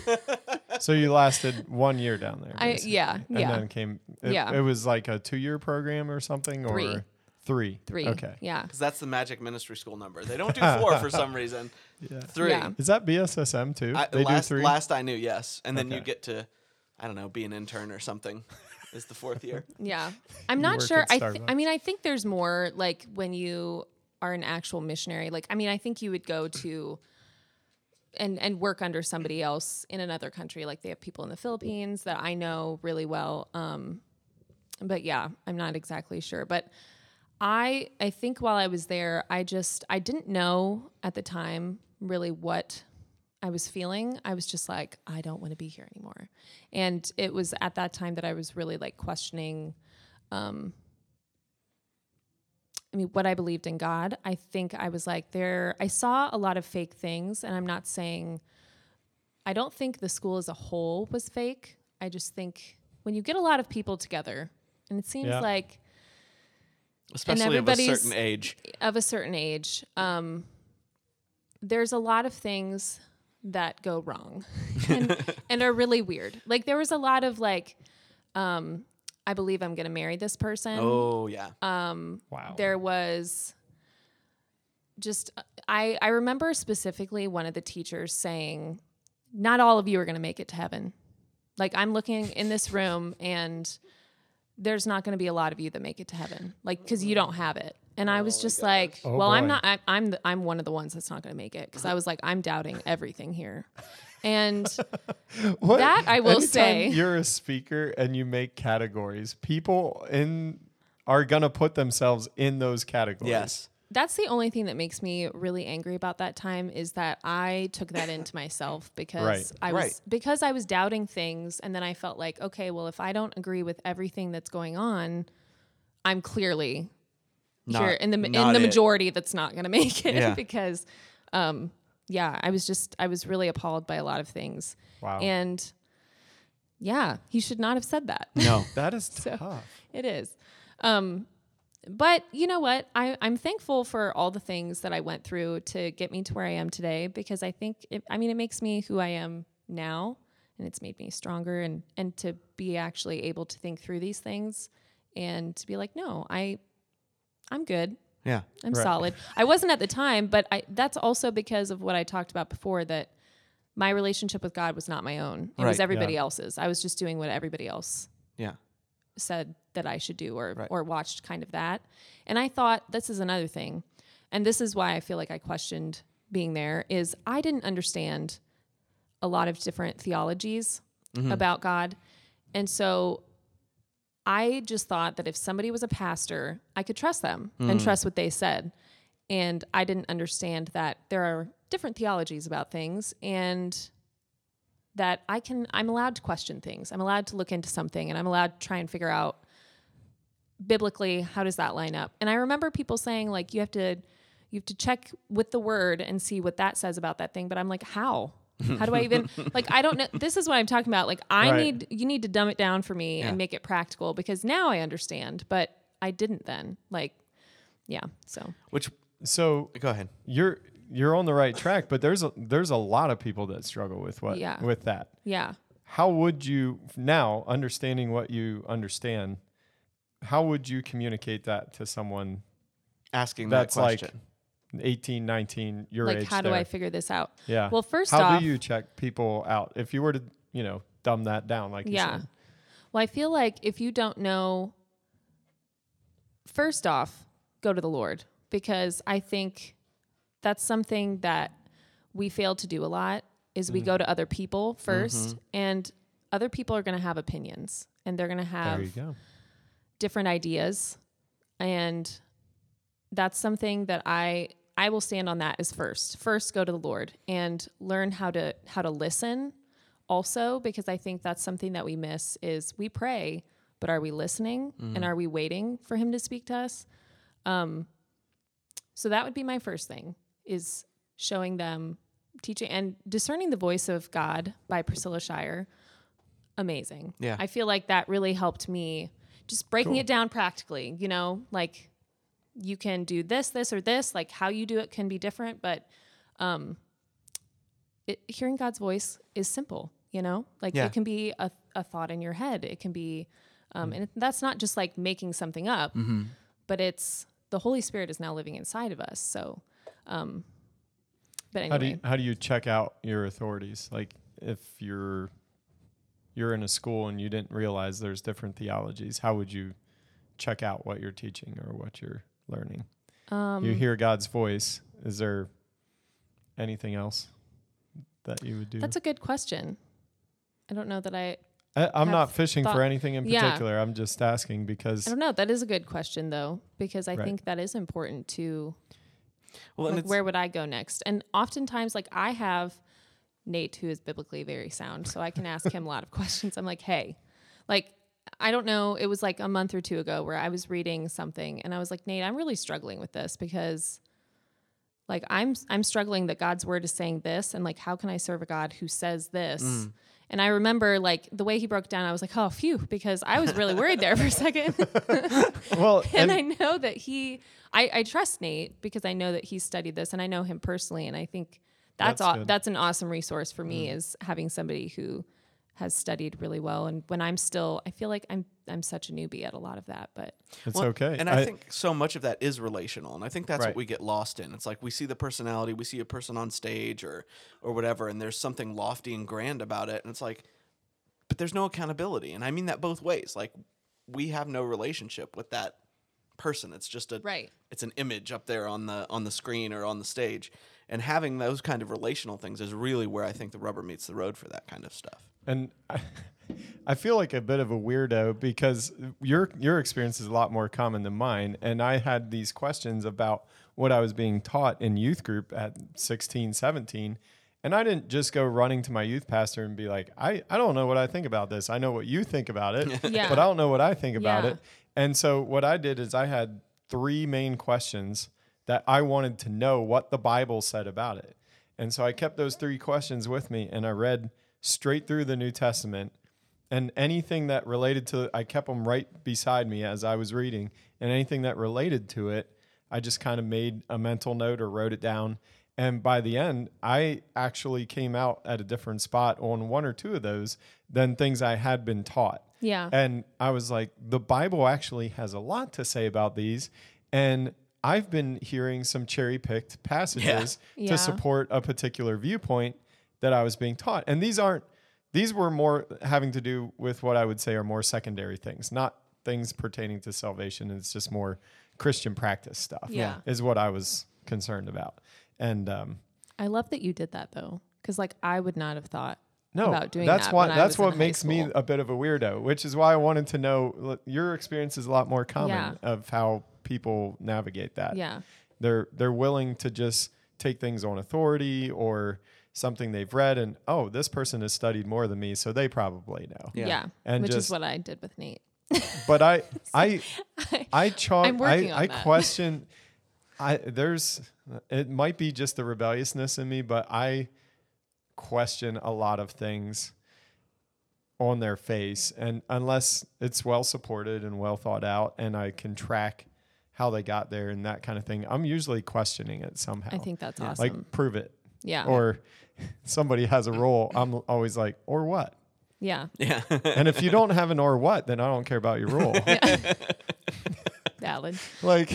[SPEAKER 1] So you lasted one year down there.
[SPEAKER 3] I yeah
[SPEAKER 1] and
[SPEAKER 3] yeah
[SPEAKER 1] then came. It,
[SPEAKER 3] Yeah.
[SPEAKER 1] it was like a two-year program or something, or
[SPEAKER 3] Three.
[SPEAKER 1] Three.
[SPEAKER 3] three
[SPEAKER 1] Okay.
[SPEAKER 3] yeah
[SPEAKER 4] Because that's the magic ministry school number. They don't do four for some reason.
[SPEAKER 1] Yeah.
[SPEAKER 4] Three.
[SPEAKER 3] Yeah.
[SPEAKER 1] Is that BSSM too?
[SPEAKER 4] I,
[SPEAKER 1] they
[SPEAKER 4] last,
[SPEAKER 1] do three.
[SPEAKER 4] last I knew, yes. And then you get to, I don't know, be an intern or something. is the fourth year.
[SPEAKER 3] Yeah. I'm not sure. I th- I mean, I think there's more like when you are an actual missionary. Like, I mean, I think you would go to and and work under somebody else in another country. Like they have people in the Philippines that I know really well. Um, but yeah, I'm not exactly sure. But I I think while I was there, I just I didn't know at the time really what I was feeling. I was just like, I don't want to be here anymore. And it was at that time that I was really like questioning um I mean what I believed in God. I think I was like there I saw a lot of fake things and I'm not saying I don't think the school as a whole was fake. I just think when you get a lot of people together and it seems
[SPEAKER 1] Yeah.
[SPEAKER 3] like
[SPEAKER 4] Especially of a
[SPEAKER 3] everybody's-
[SPEAKER 4] certain age.
[SPEAKER 3] of a certain age, um, there's a lot of things that go wrong and, and are really weird. Like there was a lot of like, um, I believe I'm going to marry this person.
[SPEAKER 4] Oh, yeah.
[SPEAKER 1] wow.
[SPEAKER 3] There was just I I remember specifically one of the teachers saying, "Not all of you are going to make it to heaven." Like I'm looking in this room and there's not going to be a lot of you that make it to heaven, like because you don't have it. And I was just like,
[SPEAKER 1] Oh,
[SPEAKER 3] "Well, I'm
[SPEAKER 1] boy.
[SPEAKER 3] not. I, I'm the, I'm one of the ones that's not going to make it because I was like, I'm doubting everything here." And
[SPEAKER 1] What-
[SPEAKER 3] that I will
[SPEAKER 1] anytime
[SPEAKER 3] say-
[SPEAKER 1] you're a speaker and you make categories. People in are gonna put themselves in those categories.
[SPEAKER 4] Yes.
[SPEAKER 3] That's the only thing that makes me really angry about that time is that I took that into myself because
[SPEAKER 1] Right.
[SPEAKER 3] I was
[SPEAKER 4] Right.
[SPEAKER 3] because I was doubting things and then I felt like okay well if I don't agree with everything that's going on I'm clearly
[SPEAKER 4] Not-
[SPEAKER 3] here in the in
[SPEAKER 4] not
[SPEAKER 3] the
[SPEAKER 4] it.
[SPEAKER 3] majority that's not going to make it
[SPEAKER 4] Yeah.
[SPEAKER 3] because um yeah I was just I was really appalled by a lot of things
[SPEAKER 1] Wow.
[SPEAKER 3] and yeah he should not have said that
[SPEAKER 4] No.
[SPEAKER 1] that is
[SPEAKER 3] So-
[SPEAKER 1] tough.
[SPEAKER 3] it is. Um, but you know what? I, I'm thankful for all the things that I went through to get me to where I am today because I think, it, I mean, it makes me who I am now and it's made me stronger and, and to be actually able to think through these things and to be like, no, I, I'm good.
[SPEAKER 4] Yeah.
[SPEAKER 3] I'm
[SPEAKER 1] Right.
[SPEAKER 3] solid. I wasn't at the time, but I, that's also because of what I talked about before that my relationship with God was not my own. It
[SPEAKER 4] Right,
[SPEAKER 3] was everybody
[SPEAKER 1] yeah.
[SPEAKER 3] else's. I was just doing what everybody else. Said that I should do or
[SPEAKER 4] Right.
[SPEAKER 3] or watched kind of that. And I thought this is another thing. And this is why I feel like I questioned being there is I didn't understand a lot of different theologies mm-hmm. about God. And so I just thought that if somebody was a pastor, I could trust them and mm. trust what they said. And I didn't understand that there are different theologies about things and that I can I'm allowed to question things. I'm allowed to look into something and I'm allowed to try and figure out biblically how does that line up. And I remember people saying like you have to you have to check with the word and see what that says about that thing, but I'm like how? How do I even like I don't know this is what I'm talking about. Like I
[SPEAKER 1] Right.
[SPEAKER 3] need you need to dumb it down for me
[SPEAKER 4] Yeah.
[SPEAKER 3] and make it practical because now I understand, but I didn't then. Like yeah, so
[SPEAKER 4] Which
[SPEAKER 1] So
[SPEAKER 4] go ahead.
[SPEAKER 1] you're you're on the right track, but there's a there's a lot of people that struggle with what
[SPEAKER 3] Yeah.
[SPEAKER 1] with that.
[SPEAKER 3] yeah.
[SPEAKER 1] How would you now understanding what you understand? How would you communicate that to someone
[SPEAKER 4] Asking
[SPEAKER 1] that's
[SPEAKER 4] that
[SPEAKER 1] like
[SPEAKER 4] question.
[SPEAKER 1] 18, 19, your
[SPEAKER 3] like
[SPEAKER 1] age?
[SPEAKER 3] how do
[SPEAKER 1] there?
[SPEAKER 3] I figure this out?
[SPEAKER 1] Yeah.
[SPEAKER 3] Well, first
[SPEAKER 1] how
[SPEAKER 3] off, how
[SPEAKER 1] do you check people out? If you were to, you know, dumb that down, like you
[SPEAKER 3] Yeah.
[SPEAKER 1] said.
[SPEAKER 3] Well, I feel like if you don't know, first off, go to the Lord because I think that's something that we fail to do a lot is
[SPEAKER 1] Mm.
[SPEAKER 3] we go to other people 1st
[SPEAKER 1] Mm-hmm.
[SPEAKER 3] and other people are going to have opinions and they're going to have
[SPEAKER 1] go.
[SPEAKER 3] different ideas and that's something that I I will stand on that as first. First go to the Lord and learn how to how to listen also because I think that's something that we miss is we pray but are we listening and are we waiting for him to speak to us? Um so that would be my first thing is showing them teaching and discerning the voice of God by Priscilla Shirer. Amazing.
[SPEAKER 4] Yeah.
[SPEAKER 3] I feel like that really helped me just breaking
[SPEAKER 1] Cool.
[SPEAKER 3] it down practically, you know, like you can do this, this, or this, like how you do it can be different, but um it, hearing God's voice is simple, you know? Like
[SPEAKER 4] Yeah.
[SPEAKER 3] it can be a, a thought in your head. It can be um and it, that's not just like making something up, but it's the Holy Spirit is now living inside of us. So um but anyway.
[SPEAKER 1] How do you how do you check out your authorities? Like if you're you're in a school and you didn't realize there's different theologies, how would you check out what you're teaching or what you're learning?
[SPEAKER 3] um,
[SPEAKER 1] you hear God's voice. Is there anything else that you would do?
[SPEAKER 3] That's a good question. I don't know that I
[SPEAKER 1] I, I'm not fishing
[SPEAKER 3] thought-
[SPEAKER 1] for anything in
[SPEAKER 3] Yeah.
[SPEAKER 1] particular. I'm just asking because
[SPEAKER 3] I don't know. That is a good question though, because I
[SPEAKER 1] Right.
[SPEAKER 3] think that is important to
[SPEAKER 4] Well,
[SPEAKER 3] like, where would I go next? And oftentimes, like I have Nate, who is biblically very sound, so I can ask him a lot of questions. I'm like, hey, like I don't know. It was like a month or two ago where I was reading something, and I was like, Nate, I'm really struggling with this because, like, I'm I'm struggling that God's word is saying this, and like, how can I serve a God who says this?
[SPEAKER 1] Mm.
[SPEAKER 3] And I remember like the way he broke down, I was like, oh, phew, because I was really worried there for a second.
[SPEAKER 1] well,
[SPEAKER 3] and
[SPEAKER 1] and,
[SPEAKER 3] I know that he, I, I trust Nate because I know that he studied this and I know him personally. And I think that's
[SPEAKER 1] That's
[SPEAKER 3] aw- that's an awesome resource for me mm. is having somebody who has studied really well. And when I'm still, I feel like I'm I'm such a newbie at a lot of that. But
[SPEAKER 1] it's
[SPEAKER 4] Well,
[SPEAKER 1] okay.
[SPEAKER 4] And I, think so much of that is relational, and I think that's
[SPEAKER 1] Right.
[SPEAKER 4] what we get lost in. It's like we see the personality, we see a person on stage or or whatever, and there's something lofty and grand about it, and it's like, but there's no accountability, and I mean that both ways. Like we have no relationship with that person. It's just a
[SPEAKER 3] right,
[SPEAKER 4] it's an image up there on the on the screen or on the stage, and having those kind of relational things is really where I think the rubber meets the road for that kind of stuff.
[SPEAKER 1] And I, I feel like a bit of a weirdo because your your experience is a lot more common than mine, and I had these questions about what I was being taught in youth group at 16, 17. And I didn't just go running to my youth pastor and be like, I, I don't know what I think about this. I know what you think about it,
[SPEAKER 3] Yeah.
[SPEAKER 1] but I don't know what I think about
[SPEAKER 3] Yeah.
[SPEAKER 1] it. And so what I did is I had three main questions that I wanted to know what the Bible said about it. And so I kept those three questions with me and I read straight through the New Testament and anything that related to I kept them right beside me as I was reading and anything that related to it I just kind of made a mental note or wrote it down and by the end I actually came out at a different spot on one or two of those than things I had been taught.
[SPEAKER 3] Yeah.
[SPEAKER 1] And I was like, the Bible actually has a lot to say about these. And I've been hearing some cherry picked passages
[SPEAKER 3] Yeah.
[SPEAKER 1] to support a particular viewpoint that I was being taught. And these aren't, these were more having to do with what I would say are more secondary things, not things pertaining to salvation. It's just more Christian practice stuff,
[SPEAKER 3] Yeah.
[SPEAKER 1] is what I was concerned about. And, um,
[SPEAKER 3] I love that you did that though, because like I would not have thought
[SPEAKER 1] No,
[SPEAKER 3] about doing
[SPEAKER 1] that's
[SPEAKER 3] that
[SPEAKER 1] why.
[SPEAKER 3] when I
[SPEAKER 1] That's
[SPEAKER 3] was in
[SPEAKER 1] what
[SPEAKER 3] high
[SPEAKER 1] makes me a bit of a weirdo, which is why I wanted to know. look, Your experience is a lot more common
[SPEAKER 3] Yeah.
[SPEAKER 1] of how people navigate that.
[SPEAKER 3] Yeah.
[SPEAKER 1] they're they're willing to just take things on authority or something they've read, and oh, this person has studied more than me, so they probably know.
[SPEAKER 4] Yeah.
[SPEAKER 3] Yeah.
[SPEAKER 1] And
[SPEAKER 3] Which
[SPEAKER 1] just-
[SPEAKER 3] is what I did with Nate.
[SPEAKER 1] But I, I, I chalk.
[SPEAKER 3] I'm working
[SPEAKER 1] I,
[SPEAKER 3] on
[SPEAKER 1] I
[SPEAKER 3] that.
[SPEAKER 1] question. I there's it might be just the rebelliousness in me, but I question a lot of things on their face, and unless it's well supported and well thought out, and I can track how they got there and that kind of thing, I'm usually questioning it somehow.
[SPEAKER 3] I think that's
[SPEAKER 4] Yeah.
[SPEAKER 3] awesome.
[SPEAKER 1] like prove it,
[SPEAKER 3] yeah.
[SPEAKER 1] or somebody has a role. I'm always like, or what?
[SPEAKER 3] yeah.
[SPEAKER 4] Yeah.
[SPEAKER 1] And if you don't have an or what, then I don't care about your role.
[SPEAKER 3] Valid.
[SPEAKER 1] like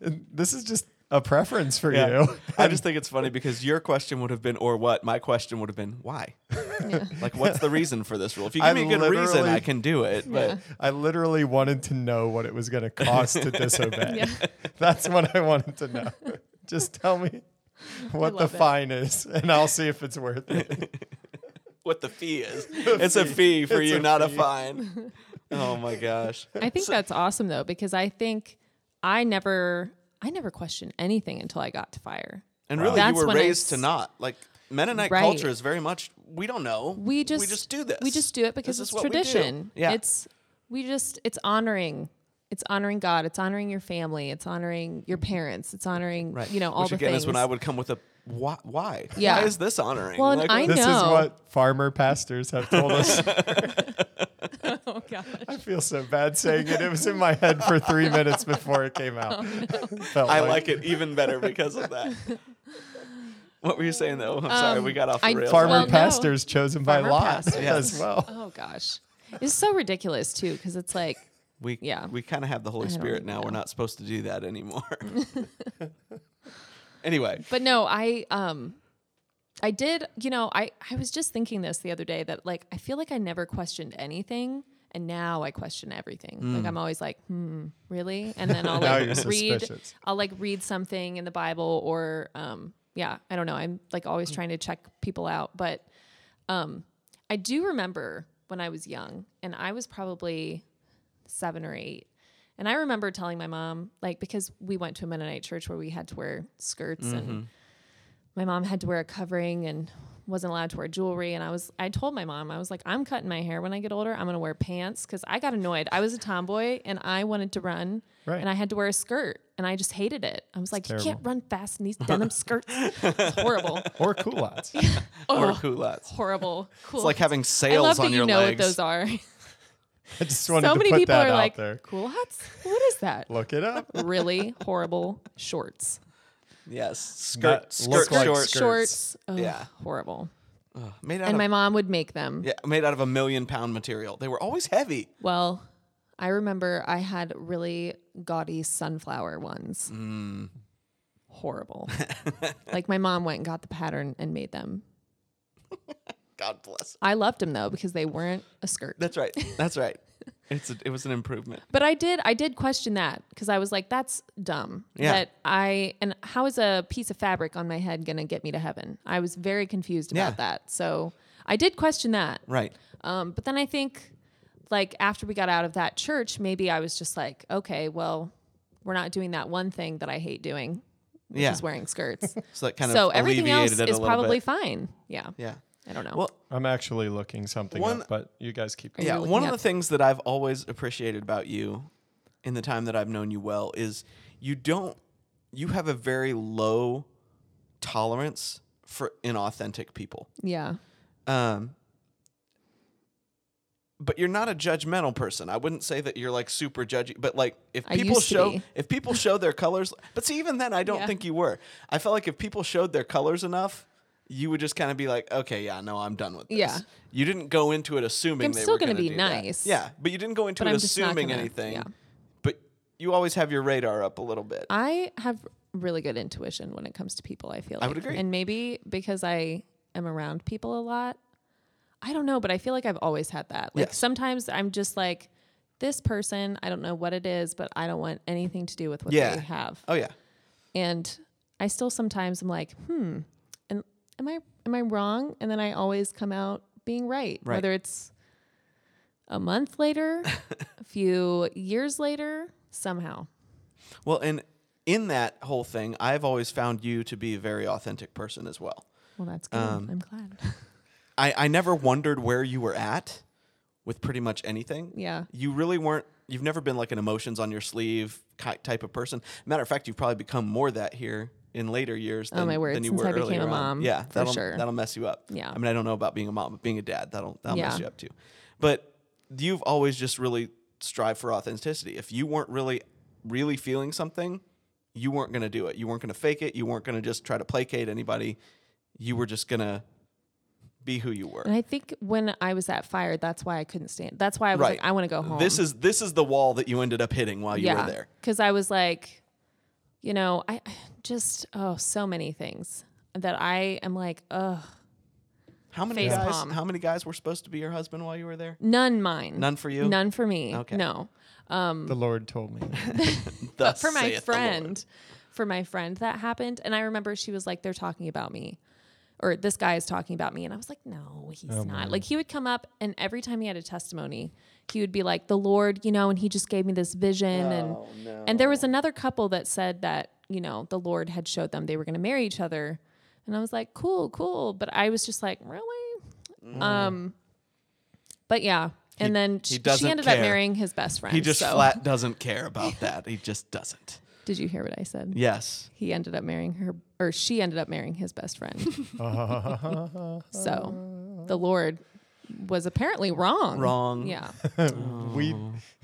[SPEAKER 1] this is just a preference for
[SPEAKER 4] Yeah.
[SPEAKER 1] you.
[SPEAKER 4] I just think it's funny because your question would have been, or what? My question would have been, why? like, what's the reason for this rule? If you give
[SPEAKER 1] I
[SPEAKER 4] me a good reason, I can do it. But
[SPEAKER 1] I literally wanted to know what it was going to cost to disobey.
[SPEAKER 3] Yeah.
[SPEAKER 1] That's what I wanted to know. Just tell me what the
[SPEAKER 3] it.
[SPEAKER 1] fine is, and I'll see if it's worth it.
[SPEAKER 4] what the fee is? It's a fee for
[SPEAKER 1] It's
[SPEAKER 4] you,
[SPEAKER 1] a
[SPEAKER 4] not a fine. Oh my gosh.
[SPEAKER 3] I think that's awesome though, because I think I never I never questioned anything until I got to fire.
[SPEAKER 4] And really,
[SPEAKER 3] That's
[SPEAKER 4] you were
[SPEAKER 3] when I
[SPEAKER 4] raised to not like Mennonite
[SPEAKER 3] Right.
[SPEAKER 4] culture is very much we don't know.
[SPEAKER 3] We just
[SPEAKER 4] we just do this.
[SPEAKER 3] We just do it because
[SPEAKER 4] This
[SPEAKER 3] it's
[SPEAKER 4] what we do.
[SPEAKER 3] tradition.
[SPEAKER 4] Yeah.
[SPEAKER 3] It's we just it's honoring. It's honoring God. It's honoring your family. It's honoring your parents. It's honoring
[SPEAKER 4] right.
[SPEAKER 3] you know all
[SPEAKER 4] Which
[SPEAKER 3] the
[SPEAKER 4] again
[SPEAKER 3] things.
[SPEAKER 4] is when I would come with a why? Why,
[SPEAKER 3] Yeah.
[SPEAKER 4] why is this honoring?
[SPEAKER 3] Well, and
[SPEAKER 4] Like,
[SPEAKER 3] I
[SPEAKER 1] This is what farmer pastors have told us.
[SPEAKER 3] oh gosh.
[SPEAKER 1] I feel so bad saying it. It was in my head for three minutes before it came out. Felt
[SPEAKER 4] I like it even better because of that. What were you saying though? I'm sorry,
[SPEAKER 3] Um,
[SPEAKER 4] we got off the
[SPEAKER 3] I-
[SPEAKER 4] rails.
[SPEAKER 1] Farmer
[SPEAKER 3] Well, no.
[SPEAKER 1] pastors chosen by
[SPEAKER 3] Farmer
[SPEAKER 1] law
[SPEAKER 3] pastors.
[SPEAKER 1] as well.
[SPEAKER 3] Oh gosh. It's so ridiculous too because it's like
[SPEAKER 4] we
[SPEAKER 3] yeah.
[SPEAKER 4] we kind of have the Holy Spirit
[SPEAKER 3] even
[SPEAKER 4] now. We're not supposed to do that anymore. anyway,
[SPEAKER 3] But no, I um I did, you know, I I was just thinking this the other day that like I feel like I never questioned anything and now I question everything. Like I'm always like, "Hmm, really?" And then I'll like read
[SPEAKER 1] suspicious.
[SPEAKER 3] I'll like read something in the Bible or um yeah, I don't know. I'm like always trying to check people out, but um I do remember when I was young and I was probably 7 or 8 and I remember telling my mom, like, because we went to a Mennonite church where we had to wear skirts and mm-hmm. my mom had to wear a covering and wasn't allowed to wear jewelry. And I was, I told my mom, I was like, I'm cutting my hair when I get older. I'm going to wear pants because I got annoyed. I was a tomboy and I wanted to run
[SPEAKER 1] Right.
[SPEAKER 3] and I had to wear a skirt and I just hated it. I was like, you
[SPEAKER 1] terrible.
[SPEAKER 3] can't run fast in these denim skirts. It's horrible.
[SPEAKER 1] Or culottes.
[SPEAKER 4] or
[SPEAKER 3] Oh,
[SPEAKER 4] culottes.
[SPEAKER 3] horrible. Cool.
[SPEAKER 4] It's like having
[SPEAKER 3] I
[SPEAKER 4] sails
[SPEAKER 3] love
[SPEAKER 4] on
[SPEAKER 3] that
[SPEAKER 4] your
[SPEAKER 3] you know
[SPEAKER 4] legs.
[SPEAKER 3] what those are.
[SPEAKER 1] I just wanted
[SPEAKER 3] so
[SPEAKER 1] to
[SPEAKER 3] many
[SPEAKER 1] put
[SPEAKER 3] people
[SPEAKER 1] that
[SPEAKER 3] are
[SPEAKER 1] out
[SPEAKER 3] like,
[SPEAKER 1] there.
[SPEAKER 3] cool hats? What is that?
[SPEAKER 1] Look it up.
[SPEAKER 3] really horrible shorts.
[SPEAKER 4] Yes, skirt,
[SPEAKER 1] That
[SPEAKER 4] skirt,
[SPEAKER 1] look like
[SPEAKER 4] shorts.
[SPEAKER 3] Shorts. Ugh,
[SPEAKER 4] Yeah.
[SPEAKER 3] Horrible.
[SPEAKER 4] Ugh, made out
[SPEAKER 3] And
[SPEAKER 4] of
[SPEAKER 3] my mom would make them.
[SPEAKER 4] yeah, made out of a million pound material. They were always heavy.
[SPEAKER 3] Well, I remember I had really gaudy sunflower ones.
[SPEAKER 4] Mm.
[SPEAKER 3] Horrible. like my mom went and got the pattern and made them.
[SPEAKER 4] God bless.
[SPEAKER 3] I loved them though because they weren't a skirt.
[SPEAKER 4] That's right. That's right. It's a, it was an improvement.
[SPEAKER 3] But I did I did question that because I was like, that's dumb.
[SPEAKER 4] Yeah.
[SPEAKER 3] That I and how is a piece of fabric on my head gonna get me to heaven? I was very confused about
[SPEAKER 4] Yeah.
[SPEAKER 3] that. So I did question that.
[SPEAKER 4] Right.
[SPEAKER 3] Um, but then I think, like, after we got out of that church, maybe I was just like, okay, well, we're not doing that one thing that I hate doing. which
[SPEAKER 4] Yeah.
[SPEAKER 3] is wearing skirts.
[SPEAKER 4] So that kind of
[SPEAKER 3] so
[SPEAKER 4] everything
[SPEAKER 3] else is probably
[SPEAKER 4] bit.
[SPEAKER 3] fine. Yeah.
[SPEAKER 4] Yeah.
[SPEAKER 3] I don't know.
[SPEAKER 4] Well,
[SPEAKER 1] I'm actually looking something
[SPEAKER 4] One-
[SPEAKER 1] up, but you guys keep.
[SPEAKER 3] Are you
[SPEAKER 4] yeah, one of
[SPEAKER 3] up-
[SPEAKER 4] the things that I've always appreciated about you in the time that I've known you well is you don't you have a very low tolerance for inauthentic people.
[SPEAKER 3] yeah.
[SPEAKER 4] Um but you're not a judgmental person. I wouldn't say that you're like super judgy, but like if
[SPEAKER 3] I
[SPEAKER 4] people show if people show their colors, but see even then I don't
[SPEAKER 3] Yeah.
[SPEAKER 4] think you were. I felt like if people showed their colors enough, you would just kind of be like, okay, yeah, no, I'm done with this.
[SPEAKER 3] Yeah.
[SPEAKER 4] You didn't go into it assuming
[SPEAKER 3] I'm
[SPEAKER 4] they
[SPEAKER 3] still
[SPEAKER 4] were
[SPEAKER 3] gonna be
[SPEAKER 4] do that.
[SPEAKER 3] nice.
[SPEAKER 4] Yeah, but you didn't go into
[SPEAKER 3] But
[SPEAKER 4] it
[SPEAKER 3] I'm
[SPEAKER 4] assuming
[SPEAKER 3] gonna-
[SPEAKER 4] anything.
[SPEAKER 3] yeah.
[SPEAKER 4] But you always have your radar up a little bit.
[SPEAKER 3] I have really good intuition when it comes to people, I feel like.
[SPEAKER 4] I would agree.
[SPEAKER 3] And maybe because I am around people a lot. I don't know, but I feel like I've always had that. Like
[SPEAKER 4] Yes.
[SPEAKER 3] sometimes I'm just like this person, I don't know what it is, but I don't want anything to do with what
[SPEAKER 4] Yeah.
[SPEAKER 3] they have.
[SPEAKER 4] oh yeah.
[SPEAKER 3] And I still sometimes I'm like, hmm, am I am I wrong? And then I always come out being right.
[SPEAKER 4] Right.
[SPEAKER 3] Whether it's a month later, a few years later, somehow.
[SPEAKER 4] Well, and in that whole thing, I've always found you to be a very authentic person as well.
[SPEAKER 3] Well, that's good.
[SPEAKER 4] Um,
[SPEAKER 3] I'm glad.
[SPEAKER 4] I, I never wondered where you were at with pretty much anything.
[SPEAKER 3] Yeah.
[SPEAKER 4] You really weren't, you've never been like an emotions on your sleeve type of person. Matter of fact, you've probably become more that here in later years
[SPEAKER 3] Oh, my word,
[SPEAKER 4] than you
[SPEAKER 3] since
[SPEAKER 4] were
[SPEAKER 3] I became a
[SPEAKER 4] on.
[SPEAKER 3] mom,
[SPEAKER 4] Yeah,
[SPEAKER 3] for
[SPEAKER 4] that'll,
[SPEAKER 3] sure.
[SPEAKER 4] that'll mess you up.
[SPEAKER 3] Yeah.
[SPEAKER 4] I mean, I don't know about being a mom, but being a dad, that'll, that'll mess you up too. But you've always just really strived for authenticity. If you weren't really, really feeling something, you weren't going to do it. You weren't going to fake it. You weren't going to just try to placate anybody. You were just going to be who you were.
[SPEAKER 3] And I think when I was at fire, that's why I couldn't stand. That's why I was
[SPEAKER 4] Right.
[SPEAKER 3] like, I want to go home.
[SPEAKER 4] This is this is the wall that you ended up hitting while you
[SPEAKER 3] yeah,
[SPEAKER 4] were there.
[SPEAKER 3] because I was like, you know, I I just oh so many things that I am like, ugh,
[SPEAKER 4] How many
[SPEAKER 3] Face
[SPEAKER 4] guys?
[SPEAKER 3] palm.
[SPEAKER 4] How many guys were supposed to be your husband while you were there?
[SPEAKER 3] none mine,
[SPEAKER 4] None for you.
[SPEAKER 3] none for me.
[SPEAKER 4] Okay.
[SPEAKER 3] No, um,
[SPEAKER 1] The Lord told me.
[SPEAKER 3] but
[SPEAKER 4] Thus
[SPEAKER 3] for my
[SPEAKER 4] saith the Lord.
[SPEAKER 3] friend, for my friend that happened, and I remember she was like, they're talking about me. Or this guy is talking about me. And I was like, no, he's
[SPEAKER 1] Oh,
[SPEAKER 3] not. Like, he would come up, and every time he had a testimony, he would be like, the Lord, you know, and he just gave me this vision. and
[SPEAKER 4] Oh,
[SPEAKER 3] And there was another couple that said that, you know, the Lord had showed them they were going to marry each other. And I was like, cool, cool. But I was just like, really? Um, but yeah. And then
[SPEAKER 4] he
[SPEAKER 3] sh-
[SPEAKER 4] doesn't
[SPEAKER 3] she ended up marrying his best friend.
[SPEAKER 4] He just
[SPEAKER 3] so-
[SPEAKER 4] flat doesn't care about that. He just doesn't.
[SPEAKER 3] Did you hear what I said?
[SPEAKER 4] Yes.
[SPEAKER 3] He ended up marrying her, or she ended up marrying his best friend. so the Lord was apparently wrong.
[SPEAKER 4] Wrong.
[SPEAKER 3] Yeah.
[SPEAKER 1] we.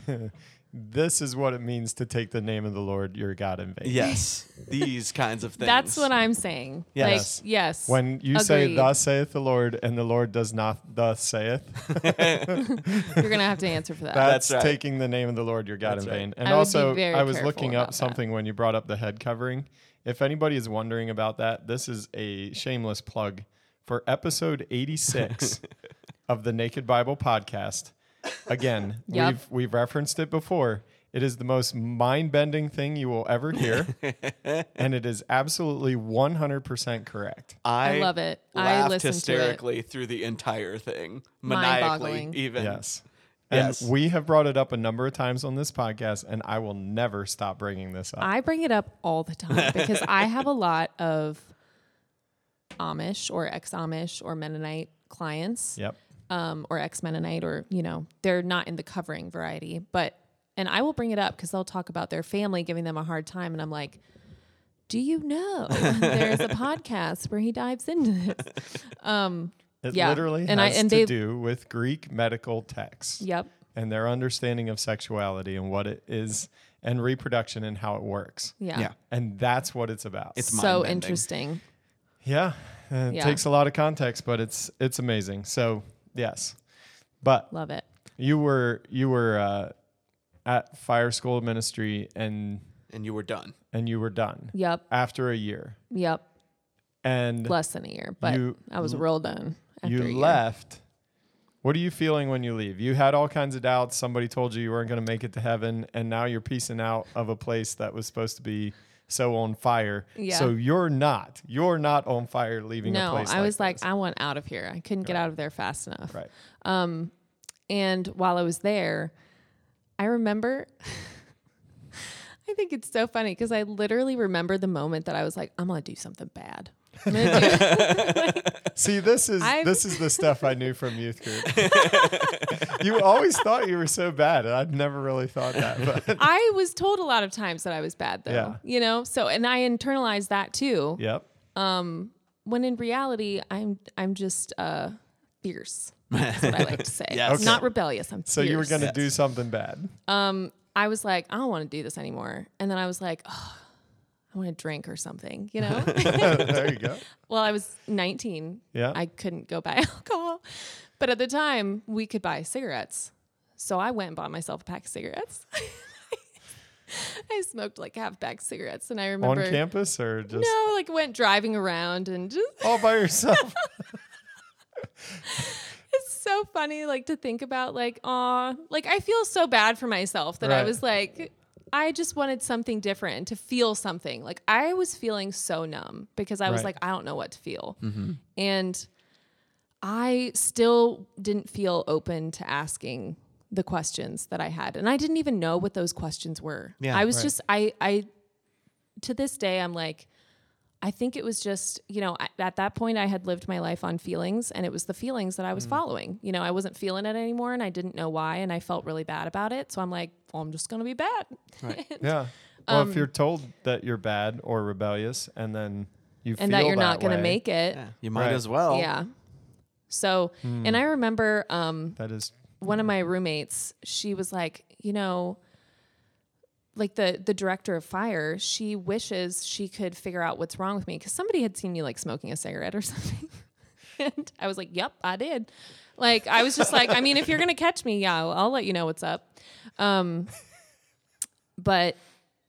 [SPEAKER 1] this is what it means to take the name of the Lord your God in vain.
[SPEAKER 4] Yes. These kinds of things.
[SPEAKER 3] That's what I'm saying.
[SPEAKER 4] Yes.
[SPEAKER 3] Like, yes.
[SPEAKER 1] When you say
[SPEAKER 3] Agreed.
[SPEAKER 1] "Thus saith the Lord" and the Lord does not "Thus saith,"
[SPEAKER 3] You're going to have to answer for that.
[SPEAKER 1] that's
[SPEAKER 4] right.
[SPEAKER 1] taking the name of the Lord your God
[SPEAKER 4] That's
[SPEAKER 1] in
[SPEAKER 4] right.
[SPEAKER 1] vain. And
[SPEAKER 3] I
[SPEAKER 1] also, I was looking
[SPEAKER 3] about
[SPEAKER 1] up
[SPEAKER 3] that.
[SPEAKER 1] something when you brought up the head covering. If anybody is wondering about that, this is a shameless plug for episode 86 of the Naked Bible podcast. Again,
[SPEAKER 3] Yep.
[SPEAKER 1] we've we've referenced it before. It is the most mind-bending thing you will ever hear, and it is absolutely 100% correct.
[SPEAKER 4] I,
[SPEAKER 3] I love it. I
[SPEAKER 4] Laughed
[SPEAKER 3] listened to it.
[SPEAKER 4] hysterically through the entire thing, maniacally, even.
[SPEAKER 1] Yes. And
[SPEAKER 4] Yes.
[SPEAKER 1] we have brought it up a number of times on this podcast, and I will never stop bringing this up.
[SPEAKER 3] I bring it up all the time because I have a lot of Amish or ex Amish or Mennonite clients.
[SPEAKER 1] yep.
[SPEAKER 3] Um, or ex Mennonite, or you know, they're not in the covering variety. But and I will bring it up because they'll talk about their family giving them a hard time, and I'm like, do you know there's a podcast where he dives into this? Um,
[SPEAKER 1] It
[SPEAKER 3] Yeah.
[SPEAKER 1] literally
[SPEAKER 3] And I-
[SPEAKER 1] has
[SPEAKER 3] and
[SPEAKER 1] to
[SPEAKER 3] they-
[SPEAKER 1] do with Greek medical texts
[SPEAKER 3] yep,
[SPEAKER 1] and their understanding of sexuality and what it is and reproduction and how it works.
[SPEAKER 3] yeah,
[SPEAKER 4] Yeah.
[SPEAKER 1] And that's what it's about.
[SPEAKER 4] It's
[SPEAKER 3] so interesting.
[SPEAKER 1] yeah. It
[SPEAKER 3] Yeah.
[SPEAKER 1] takes a lot of context, but it's it's amazing. So yes. But
[SPEAKER 3] Love it.
[SPEAKER 1] you were you were uh, at Fire School of Ministry and
[SPEAKER 4] And you were done.
[SPEAKER 1] and you were done
[SPEAKER 3] Yep,
[SPEAKER 1] after a year.
[SPEAKER 3] yep.
[SPEAKER 1] And
[SPEAKER 3] Less than a year, but
[SPEAKER 1] You
[SPEAKER 3] I was real done. After
[SPEAKER 1] you
[SPEAKER 3] a year.
[SPEAKER 1] left. What are you feeling when you leave? You had all kinds of doubts. Somebody told you you weren't going to make it to heaven, and now you're piecing out of a place that was supposed to be so on fire.
[SPEAKER 3] Yeah.
[SPEAKER 1] So you're not. You're not on fire leaving a
[SPEAKER 3] No,
[SPEAKER 1] place.
[SPEAKER 3] I was like,
[SPEAKER 1] this.
[SPEAKER 3] I want out of here. I couldn't get out of there fast enough.
[SPEAKER 1] right.
[SPEAKER 3] Um, and while I was there, I remember I think it's so funny because I literally remember the moment that I was like, I'm gonna do something bad. I'm gonna do
[SPEAKER 1] See, this is
[SPEAKER 3] I've-
[SPEAKER 1] this is the stuff I knew from youth group. you always thought you were so bad, and I'd never really thought that. But
[SPEAKER 3] I was told a lot of times that I was bad though.
[SPEAKER 1] Yeah.
[SPEAKER 3] You know? So and I internalized that too.
[SPEAKER 1] yep.
[SPEAKER 3] Um, When in reality I'm I'm just uh fierce. That's what I like to say.
[SPEAKER 4] Yes.
[SPEAKER 1] Okay.
[SPEAKER 3] Not rebellious. I'm
[SPEAKER 1] So you were going to
[SPEAKER 4] Yes.
[SPEAKER 1] do something bad.
[SPEAKER 3] Um, I was like, I don't want to do this anymore. And then I was like, oh, I want to drink or something, you know?
[SPEAKER 1] there you go.
[SPEAKER 3] well, I was 19.
[SPEAKER 1] Yeah.
[SPEAKER 3] I couldn't go buy alcohol. But at the time, we could buy cigarettes. So I went and bought myself a pack of cigarettes. I smoked like half pack cigarettes. And I remember On
[SPEAKER 1] campus or just
[SPEAKER 3] No, like went driving around and just,
[SPEAKER 1] all by yourself?
[SPEAKER 3] it's so funny like to think about like aw like i feel so bad for myself that i was like i just wanted something different to feel something. Like i was feeling so numb because i was
[SPEAKER 1] Right.
[SPEAKER 3] like i don't know what to feel. Mm-hmm. And i still didn't feel open to asking the questions that i had. And i didn't even know what those questions were.
[SPEAKER 4] Yeah,
[SPEAKER 3] i was
[SPEAKER 1] right.
[SPEAKER 3] just i i to this day i'm like I think it was just, you know, at- at that point I had lived my life on feelings and it was the feelings that I
[SPEAKER 1] Mm.
[SPEAKER 3] was following. You know, I wasn't feeling it anymore and I didn't know why and I felt really bad about it. So I'm like, well, I'm just going to be bad.
[SPEAKER 4] Right.
[SPEAKER 1] Yeah. Well,
[SPEAKER 3] Um,
[SPEAKER 1] if you're told that you're bad or rebellious, and then you
[SPEAKER 3] and
[SPEAKER 1] feel
[SPEAKER 3] that you're not going to make it.
[SPEAKER 4] Yeah, you might
[SPEAKER 1] Right.
[SPEAKER 4] as well.
[SPEAKER 3] Yeah. So,
[SPEAKER 1] Hmm.
[SPEAKER 3] and I remember um,
[SPEAKER 1] That is
[SPEAKER 3] one of my roommates, she was like, you know, like the the director of fire, she wishes she could figure out what's wrong with me because somebody had seen me like smoking a cigarette or something, and I was like, "Yep, I did." Like I was just like, I mean, if you're gonna catch me, yeah, I'll, I'll let you know what's up. Um, but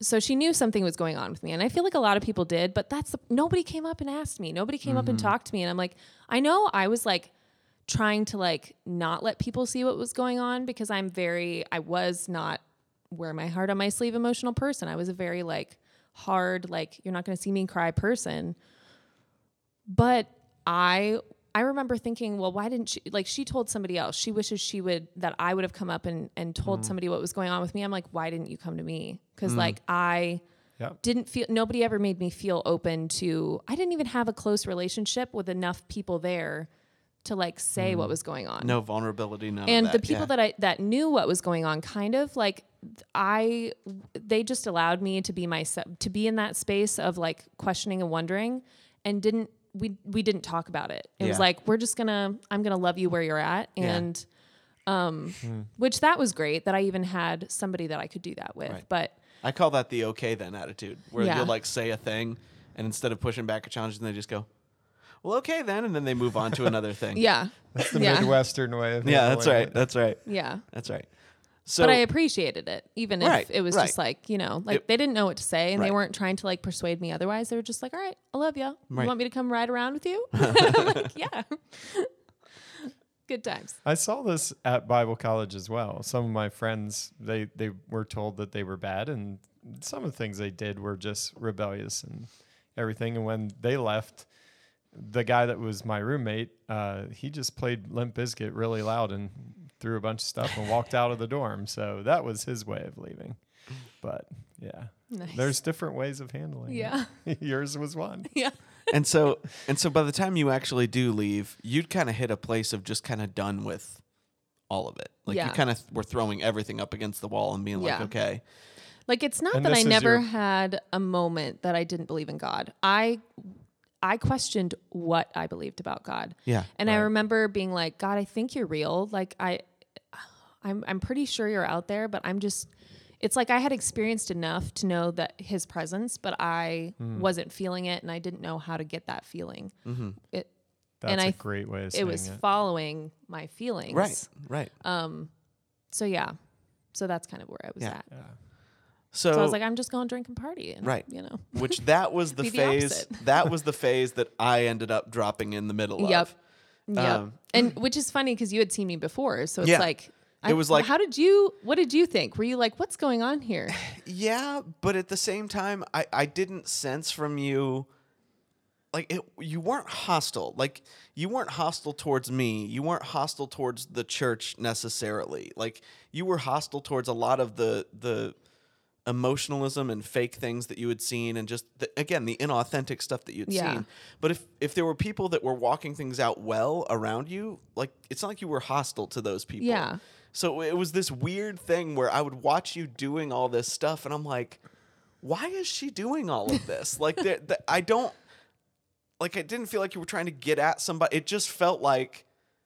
[SPEAKER 3] so she knew something was going on with me, and I feel like a lot of people did, but that's the, nobody came up and asked me. Nobody came up and talked to me, and I'm like, I know I was like trying to like not let people see what was going on because I'm very I was not wear my heart on my sleeve emotional person. I was a very like hard like you're not going to see me cry person. But I I remember thinking, well, why didn't she like she told somebody else. She wishes she would that I would have come up and and told mm. somebody what was going on with me. I'm like, why didn't you come to me? Cuz mm. like I
[SPEAKER 1] Yep.
[SPEAKER 3] didn't feel nobody ever made me feel open to I didn't even have a close relationship with enough people there to like say what was going on
[SPEAKER 4] No vulnerability, none
[SPEAKER 3] and the people
[SPEAKER 4] yeah.
[SPEAKER 3] that I that knew what was going on, kind of like I, they just allowed me to be myself, to be in that space of like questioning and wondering, and didn't we we didn't talk about it. It was like we're just gonna I'm gonna love you where you're at,
[SPEAKER 4] Yeah.
[SPEAKER 3] and um, which that was great that I even had somebody that I could do that with,
[SPEAKER 4] Right.
[SPEAKER 3] but.
[SPEAKER 4] I call that the okay then attitude, where
[SPEAKER 3] Yeah.
[SPEAKER 4] you'll like say a thing, and instead of pushing back a challenge, they just go, "Well, okay then," and then they move on to another thing.
[SPEAKER 3] Yeah,
[SPEAKER 1] That's the
[SPEAKER 3] yeah,
[SPEAKER 1] Midwestern way of
[SPEAKER 4] yeah, that's
[SPEAKER 1] handling
[SPEAKER 4] right.
[SPEAKER 1] it.
[SPEAKER 4] That's right.
[SPEAKER 3] yeah.
[SPEAKER 4] That's right. So
[SPEAKER 3] but I appreciated it, even if it was just like you know, like
[SPEAKER 4] It-
[SPEAKER 3] they didn't know what to say, and they weren't trying to like persuade me otherwise. They were just like, "All right, I love you. You
[SPEAKER 4] Right.
[SPEAKER 3] want me to come ride around with you?" I'm like, "Yeah." Good times.
[SPEAKER 1] I saw this at Bible college as well. Some of my friends they they were told that they were bad, and some of the things they did were just rebellious and everything. And when they left, the guy that was my roommate, uh, he just played Limp Bizkit really loud and threw a bunch of stuff and walked out of the dorm. So that was his way of leaving. But yeah,
[SPEAKER 3] Nice.
[SPEAKER 1] there's different ways of handling. it.
[SPEAKER 3] Yeah.
[SPEAKER 1] yours was one.
[SPEAKER 3] yeah.
[SPEAKER 4] and so and so by the time you actually do leave, you'd kind of hit a place of just kind of done with all of it. Like
[SPEAKER 3] Yeah.
[SPEAKER 4] you kind of were throwing everything up against the wall and being like, okay,
[SPEAKER 3] Like it's not
[SPEAKER 1] And
[SPEAKER 3] that I never
[SPEAKER 1] your-
[SPEAKER 3] had a moment that I didn't believe in God. I I questioned what I believed about God.
[SPEAKER 4] yeah,
[SPEAKER 3] And I remember being like, God, I think you're real. Like I I'm I'm pretty sure you're out there, but I'm just it's like I had experienced enough to know that his presence, but I
[SPEAKER 1] Hmm.
[SPEAKER 3] wasn't feeling it and I didn't know how to get that feeling.
[SPEAKER 4] Mm-hmm.
[SPEAKER 3] It
[SPEAKER 1] That's
[SPEAKER 3] And
[SPEAKER 1] a
[SPEAKER 3] I-
[SPEAKER 1] great way of saying
[SPEAKER 3] it
[SPEAKER 1] saying
[SPEAKER 3] was
[SPEAKER 1] it.
[SPEAKER 3] following my feelings.
[SPEAKER 4] right, right.
[SPEAKER 3] Um so yeah. So that's kind of where I was
[SPEAKER 4] Yeah.
[SPEAKER 3] at.
[SPEAKER 1] yeah.
[SPEAKER 4] So,
[SPEAKER 3] So I was like, I'm just going to drink and party. And,
[SPEAKER 4] Right.
[SPEAKER 3] You know.
[SPEAKER 4] which that was the
[SPEAKER 3] Be the
[SPEAKER 4] phase. that was the phase that I ended up dropping in the middle
[SPEAKER 3] Yep.
[SPEAKER 4] of.
[SPEAKER 3] Yep.
[SPEAKER 4] Um,
[SPEAKER 3] and which is funny because you had seen me before. So it's
[SPEAKER 4] Yeah.
[SPEAKER 3] like,
[SPEAKER 4] It was like-
[SPEAKER 3] how did you, what did you think? Were you like, what's going on here?
[SPEAKER 4] Yeah, but at the same time, I, I didn't sense from you like it, you weren't hostile. Like you weren't hostile towards me. You weren't hostile towards the church necessarily. Like you were hostile towards a lot of the the emotionalism and fake things that you had seen and just the, again the inauthentic stuff that you'd
[SPEAKER 3] Yeah.
[SPEAKER 4] seen. But if if there were people that were walking things out well around you like it's not like you were hostile to those people.
[SPEAKER 3] Yeah.
[SPEAKER 4] so it was this weird thing where i would watch you doing all this stuff and i'm like why is she doing all of this? Like the, the, i don't like it didn't feel like you were trying to get at somebody. It just felt like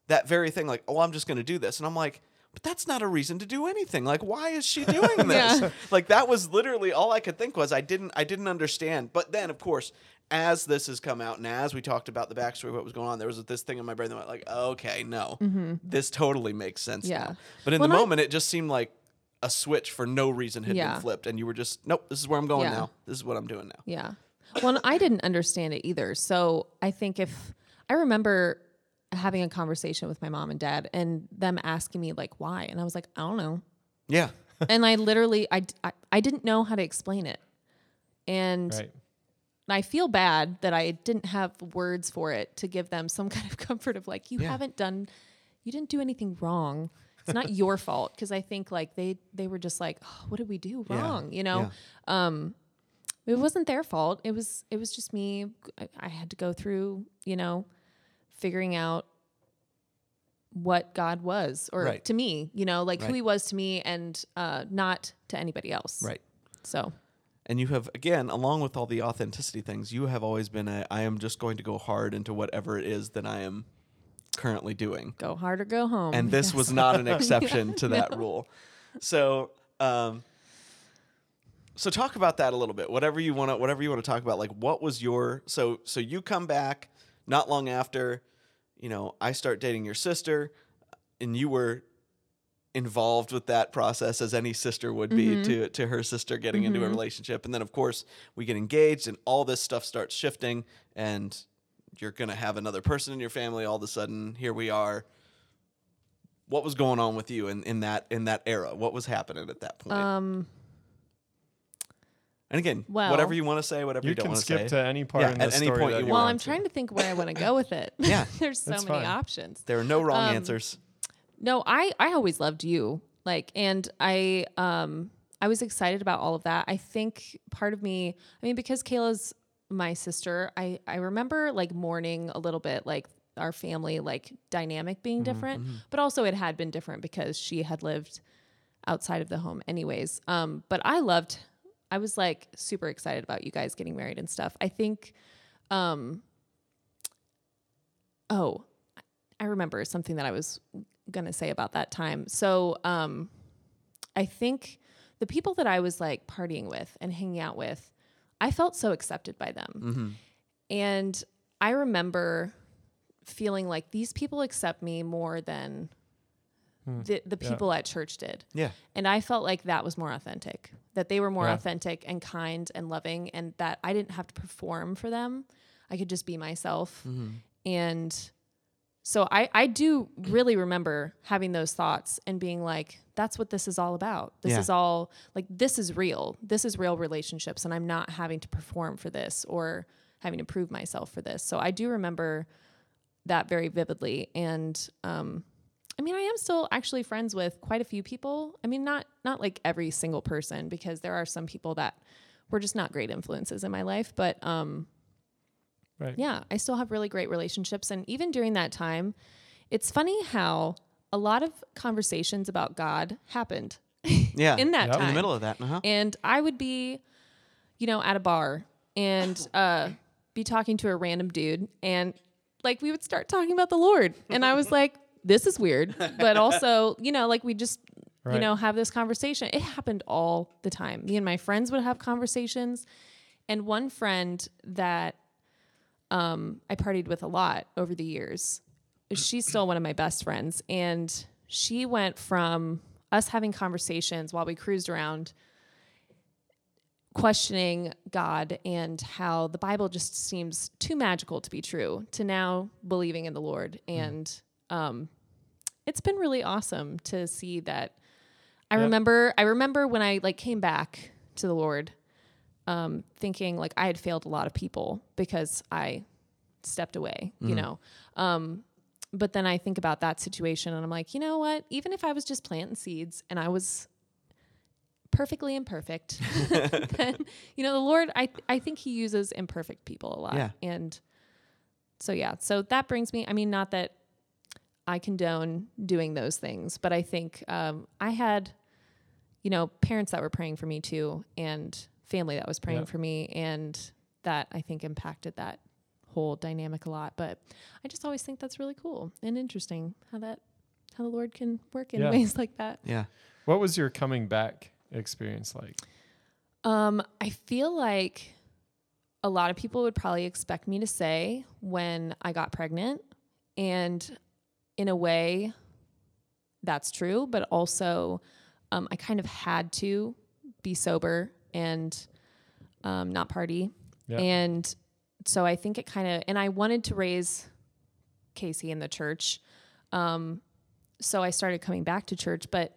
[SPEAKER 4] that very thing like oh i'm just going to do this. And i'm like but that's not a reason to do anything like why is she doing this
[SPEAKER 3] Yeah.
[SPEAKER 4] like that was literally all i could think was i didn't i didn't understand but then of course as this has come out and as we talked about the backstory of what was going on there was this thing in my brain that went like okay no this totally makes sense
[SPEAKER 3] Mm-hmm. Yeah.
[SPEAKER 4] now but in the
[SPEAKER 3] I-
[SPEAKER 4] moment it just seemed like a switch for no reason had
[SPEAKER 3] Yeah.
[SPEAKER 4] been flipped and you were just nope this is where i'm going
[SPEAKER 3] Yeah.
[SPEAKER 4] now this is what i'm doing now
[SPEAKER 3] Yeah. Well, I didn't understand it either. So I think if I remember having a conversation with my mom and dad and them asking me like why, and I was like, I don't know.
[SPEAKER 4] yeah
[SPEAKER 3] And I literally, I, I, I didn't know how to explain it. And
[SPEAKER 1] Right.
[SPEAKER 3] I feel bad that I didn't have words for it to give them some kind of comfort of like, you
[SPEAKER 4] Yeah.
[SPEAKER 3] haven't done, you didn't do anything wrong. It's not your fault. Cause I think like they, they were just like, oh, what did we do
[SPEAKER 4] Yeah.
[SPEAKER 3] wrong? You know?
[SPEAKER 4] Yeah.
[SPEAKER 3] Um, it wasn't their fault. It was, it was just me. I, I had to go through, you know, figuring out what God was or
[SPEAKER 4] Right.
[SPEAKER 3] to me, you know, like
[SPEAKER 4] Right.
[SPEAKER 3] who he was to me and, uh, not to anybody else.
[SPEAKER 4] right
[SPEAKER 3] So
[SPEAKER 4] And you have, again, along with all the authenticity things, you have always been a, I am just going to go hard into whatever it is that I am currently doing.
[SPEAKER 3] go hard or go home.
[SPEAKER 4] And this was not an exception to that rule. So, um, so talk about that a little bit. Whatever you want to, whatever you want to talk about. Like, what was your so so you come back not long after, you know, I start dating your sister, and you were involved with that process as any sister would be to to her sister getting into a relationship. And then of course we get engaged and all this stuff starts shifting and you're going to have another person in your family all of a sudden. Here we are. What was going on with you in, in that in that era? What was happening at that point?
[SPEAKER 3] Um,
[SPEAKER 4] and again
[SPEAKER 3] well-
[SPEAKER 4] whatever you want to say whatever you,
[SPEAKER 1] You
[SPEAKER 4] don't want to say.
[SPEAKER 1] You can skip
[SPEAKER 4] say
[SPEAKER 1] to any part
[SPEAKER 4] Yeah,
[SPEAKER 1] in
[SPEAKER 4] at
[SPEAKER 1] the
[SPEAKER 4] any
[SPEAKER 1] story
[SPEAKER 4] point
[SPEAKER 1] that
[SPEAKER 4] you
[SPEAKER 1] you
[SPEAKER 3] well,
[SPEAKER 4] want
[SPEAKER 3] I'm
[SPEAKER 1] to.
[SPEAKER 3] trying to think where I want to go with it.
[SPEAKER 4] Yeah.
[SPEAKER 3] There's so many
[SPEAKER 1] fine.
[SPEAKER 3] options.
[SPEAKER 4] there are no wrong
[SPEAKER 3] Um,
[SPEAKER 4] answers
[SPEAKER 3] No, I I always loved you. Like and I um I was excited about all of that. I think part of me, I mean because Kayla's my sister, I I remember like mourning a little bit like our family like dynamic being different, but also it had been different because she had lived outside of the home anyways. Um but I loved I was like super excited about you guys getting married and stuff. I think um oh, I remember something that I was going to say about that time. So, um, I think the people that I was like partying with and hanging out with, I felt so accepted by them. And I remember feeling like these people accept me more than the, the
[SPEAKER 1] Yeah.
[SPEAKER 3] people at church did.
[SPEAKER 4] yeah
[SPEAKER 3] And I felt like that was more authentic, that they were more
[SPEAKER 1] Yeah.
[SPEAKER 3] authentic and kind and loving, and that I didn't have to perform for them. I could just be myself. And so I, I do really remember having those thoughts and being like, that's what this is all about. This
[SPEAKER 4] Yeah.
[SPEAKER 3] is all like, this is real. This is real relationships. And I'm not having to perform for this or having to prove myself for this. So I do remember that very vividly. And, um, I mean, I am still actually friends with quite a few people. I mean, not not like every single person because there are some people that were just not great influences in my life, but um
[SPEAKER 1] Right.
[SPEAKER 3] yeah, I still have really great relationships and even during that time, it's funny how a lot of conversations about God happened
[SPEAKER 4] yeah
[SPEAKER 3] in that
[SPEAKER 1] Yep.
[SPEAKER 3] time.
[SPEAKER 4] in the middle of that uh-huh.
[SPEAKER 3] And I would be, you know, at a bar and uh, be talking to a random dude, and like we would start talking about the Lord, and I was like, "This is weird," but also, you know, like we just, you know, have this conversation. It happened all the time. Me and my friends would have conversations, and one friend that um, I partied with a lot over the years, she's still one of my best friends, and she went from us having conversations while we cruised around questioning God and how the Bible just seems too magical to be true to now believing in the Lord. And um, it's been really awesome to see that. I
[SPEAKER 1] Yep.
[SPEAKER 3] remember, I remember when I like came back to the Lord, um, thinking like I had failed a lot of people because I stepped away, you know. Um, but then I think about that situation and I'm like, you know what? Even if I was just planting seeds and I was perfectly imperfect, then you know the Lord. I I think He uses imperfect people a lot.
[SPEAKER 4] Yeah.
[SPEAKER 3] And so yeah, so that brings me. I mean, not that I condone doing those things, but I think um, I had, you know, parents that were praying for me too, and family that was praying
[SPEAKER 1] Yeah.
[SPEAKER 3] for me, and that I think impacted that whole dynamic a lot. But I just always think that's really cool and interesting how that how the Lord can work in
[SPEAKER 1] Yeah.
[SPEAKER 3] ways like that.
[SPEAKER 4] Yeah.
[SPEAKER 1] What was your coming back experience like?
[SPEAKER 3] Um, I feel like a lot of people would probably expect me to say when I got pregnant, and in a way, that's true. But also, um, I kind of had to be sober and um, not party,
[SPEAKER 1] Yeah.
[SPEAKER 3] and so I think it kind of. And I wanted to raise Casey in the church, um, so I started coming back to church, but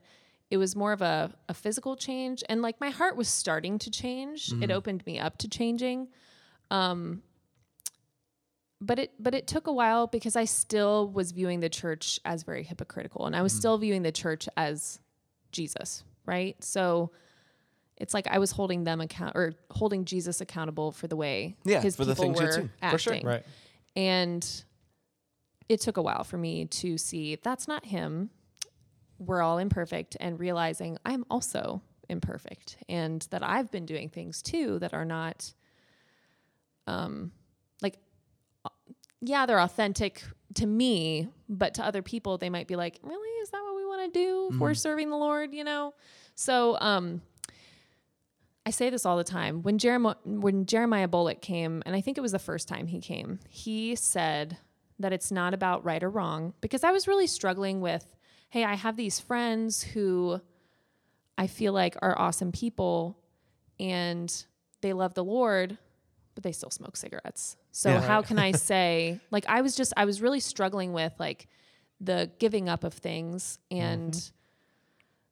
[SPEAKER 3] it was more of a, a physical change and like my heart was starting to change it opened me up to changing um but it but it took a while because i still was viewing the church as very hypocritical and i was still viewing the church as jesus right so it's like i was holding them account or holding jesus accountable for the way
[SPEAKER 4] Yeah,
[SPEAKER 3] his
[SPEAKER 4] for the
[SPEAKER 3] people
[SPEAKER 4] things you'd
[SPEAKER 3] were
[SPEAKER 4] seen.
[SPEAKER 3] acting
[SPEAKER 4] For sure.
[SPEAKER 1] Right.
[SPEAKER 3] and it took a while for me to see that's not him. We're all imperfect and realizing I'm also imperfect and that I've been doing things too that are not um like yeah, they're authentic to me, but to other people they might be like, "Really? Is that what we want to do if we're serving the Lord, you know?" So, um I say this all the time. When Jeremiah when Jeremiah Bullock came, and I think it was the first time he came, he said that it's not about right or wrong because I was really struggling with, hey, I have these friends who I feel like are awesome people and they love the Lord, but they still smoke cigarettes. So
[SPEAKER 4] Yeah.
[SPEAKER 3] how can I say like I was just I was really struggling with like the giving up of things and mm-hmm.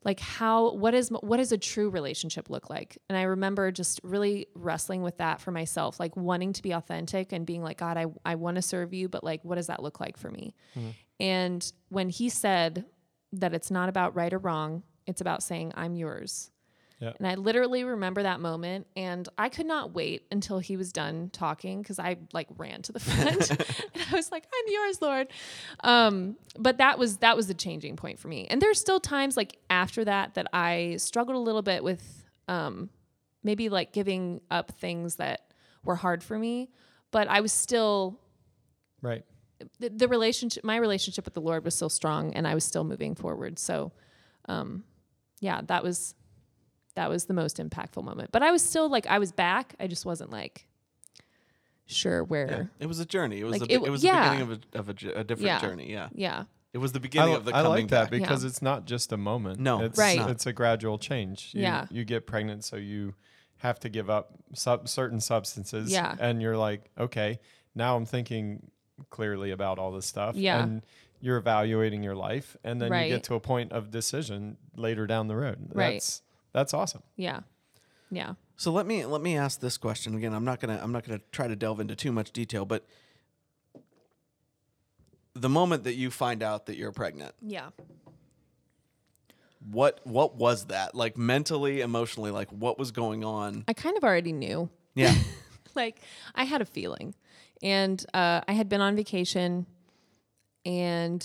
[SPEAKER 3] like how what is what does a true relationship look like? And i remember just really wrestling with that for myself like wanting to be authentic and being like god i, I want to serve you but like what does that look like for me? Mm-hmm. And when he said that it's not about right or wrong it's about saying i'm yours
[SPEAKER 1] Yeah.
[SPEAKER 3] and i literally remember that moment and i could not wait until he was done talking because i like ran to the front and i was like i'm yours lord um, but that was that was the changing point for me and there's still times like after that that i struggled a little bit with um, maybe like giving up things that were hard for me but i was still
[SPEAKER 1] Right.
[SPEAKER 3] the, the relationship my relationship with the lord was still strong and i was still moving forward so um, yeah that was that was the most impactful moment but i was still like i was back i just wasn't like sure where
[SPEAKER 4] Yeah. It was a journey. It was
[SPEAKER 3] Like,
[SPEAKER 4] a,
[SPEAKER 3] it
[SPEAKER 4] it, was
[SPEAKER 3] yeah.
[SPEAKER 4] the beginning of a, of a, j- a different
[SPEAKER 3] Yeah.
[SPEAKER 4] journey. Yeah.
[SPEAKER 3] yeah
[SPEAKER 4] It was the beginning
[SPEAKER 1] li-
[SPEAKER 4] of the
[SPEAKER 1] I
[SPEAKER 4] coming
[SPEAKER 1] like that
[SPEAKER 4] back.
[SPEAKER 1] because
[SPEAKER 3] Yeah.
[SPEAKER 1] it's not just a moment.
[SPEAKER 4] No.
[SPEAKER 1] it's,
[SPEAKER 3] Right.
[SPEAKER 1] It's a gradual change. You,
[SPEAKER 3] Yeah.
[SPEAKER 1] You get pregnant, so you have to give up sub- certain substances.
[SPEAKER 3] Yeah.
[SPEAKER 1] And you're like, okay, now I'm thinking clearly about all this stuff.
[SPEAKER 3] Yeah.
[SPEAKER 1] And you're evaluating your life, and then
[SPEAKER 3] Right.
[SPEAKER 1] you get to a point of decision later down the road.
[SPEAKER 3] Right.
[SPEAKER 1] That's that's awesome.
[SPEAKER 3] yeah yeah
[SPEAKER 4] So let me let me ask this question again. I'm not gonna I'm not gonna try to delve into too much detail, but the moment that you find out that you're pregnant,
[SPEAKER 3] yeah
[SPEAKER 4] what what was that like mentally, emotionally? Like what was going on?
[SPEAKER 3] i kind of already knew
[SPEAKER 4] Yeah,
[SPEAKER 3] like I had a feeling, and uh, I had been on vacation, and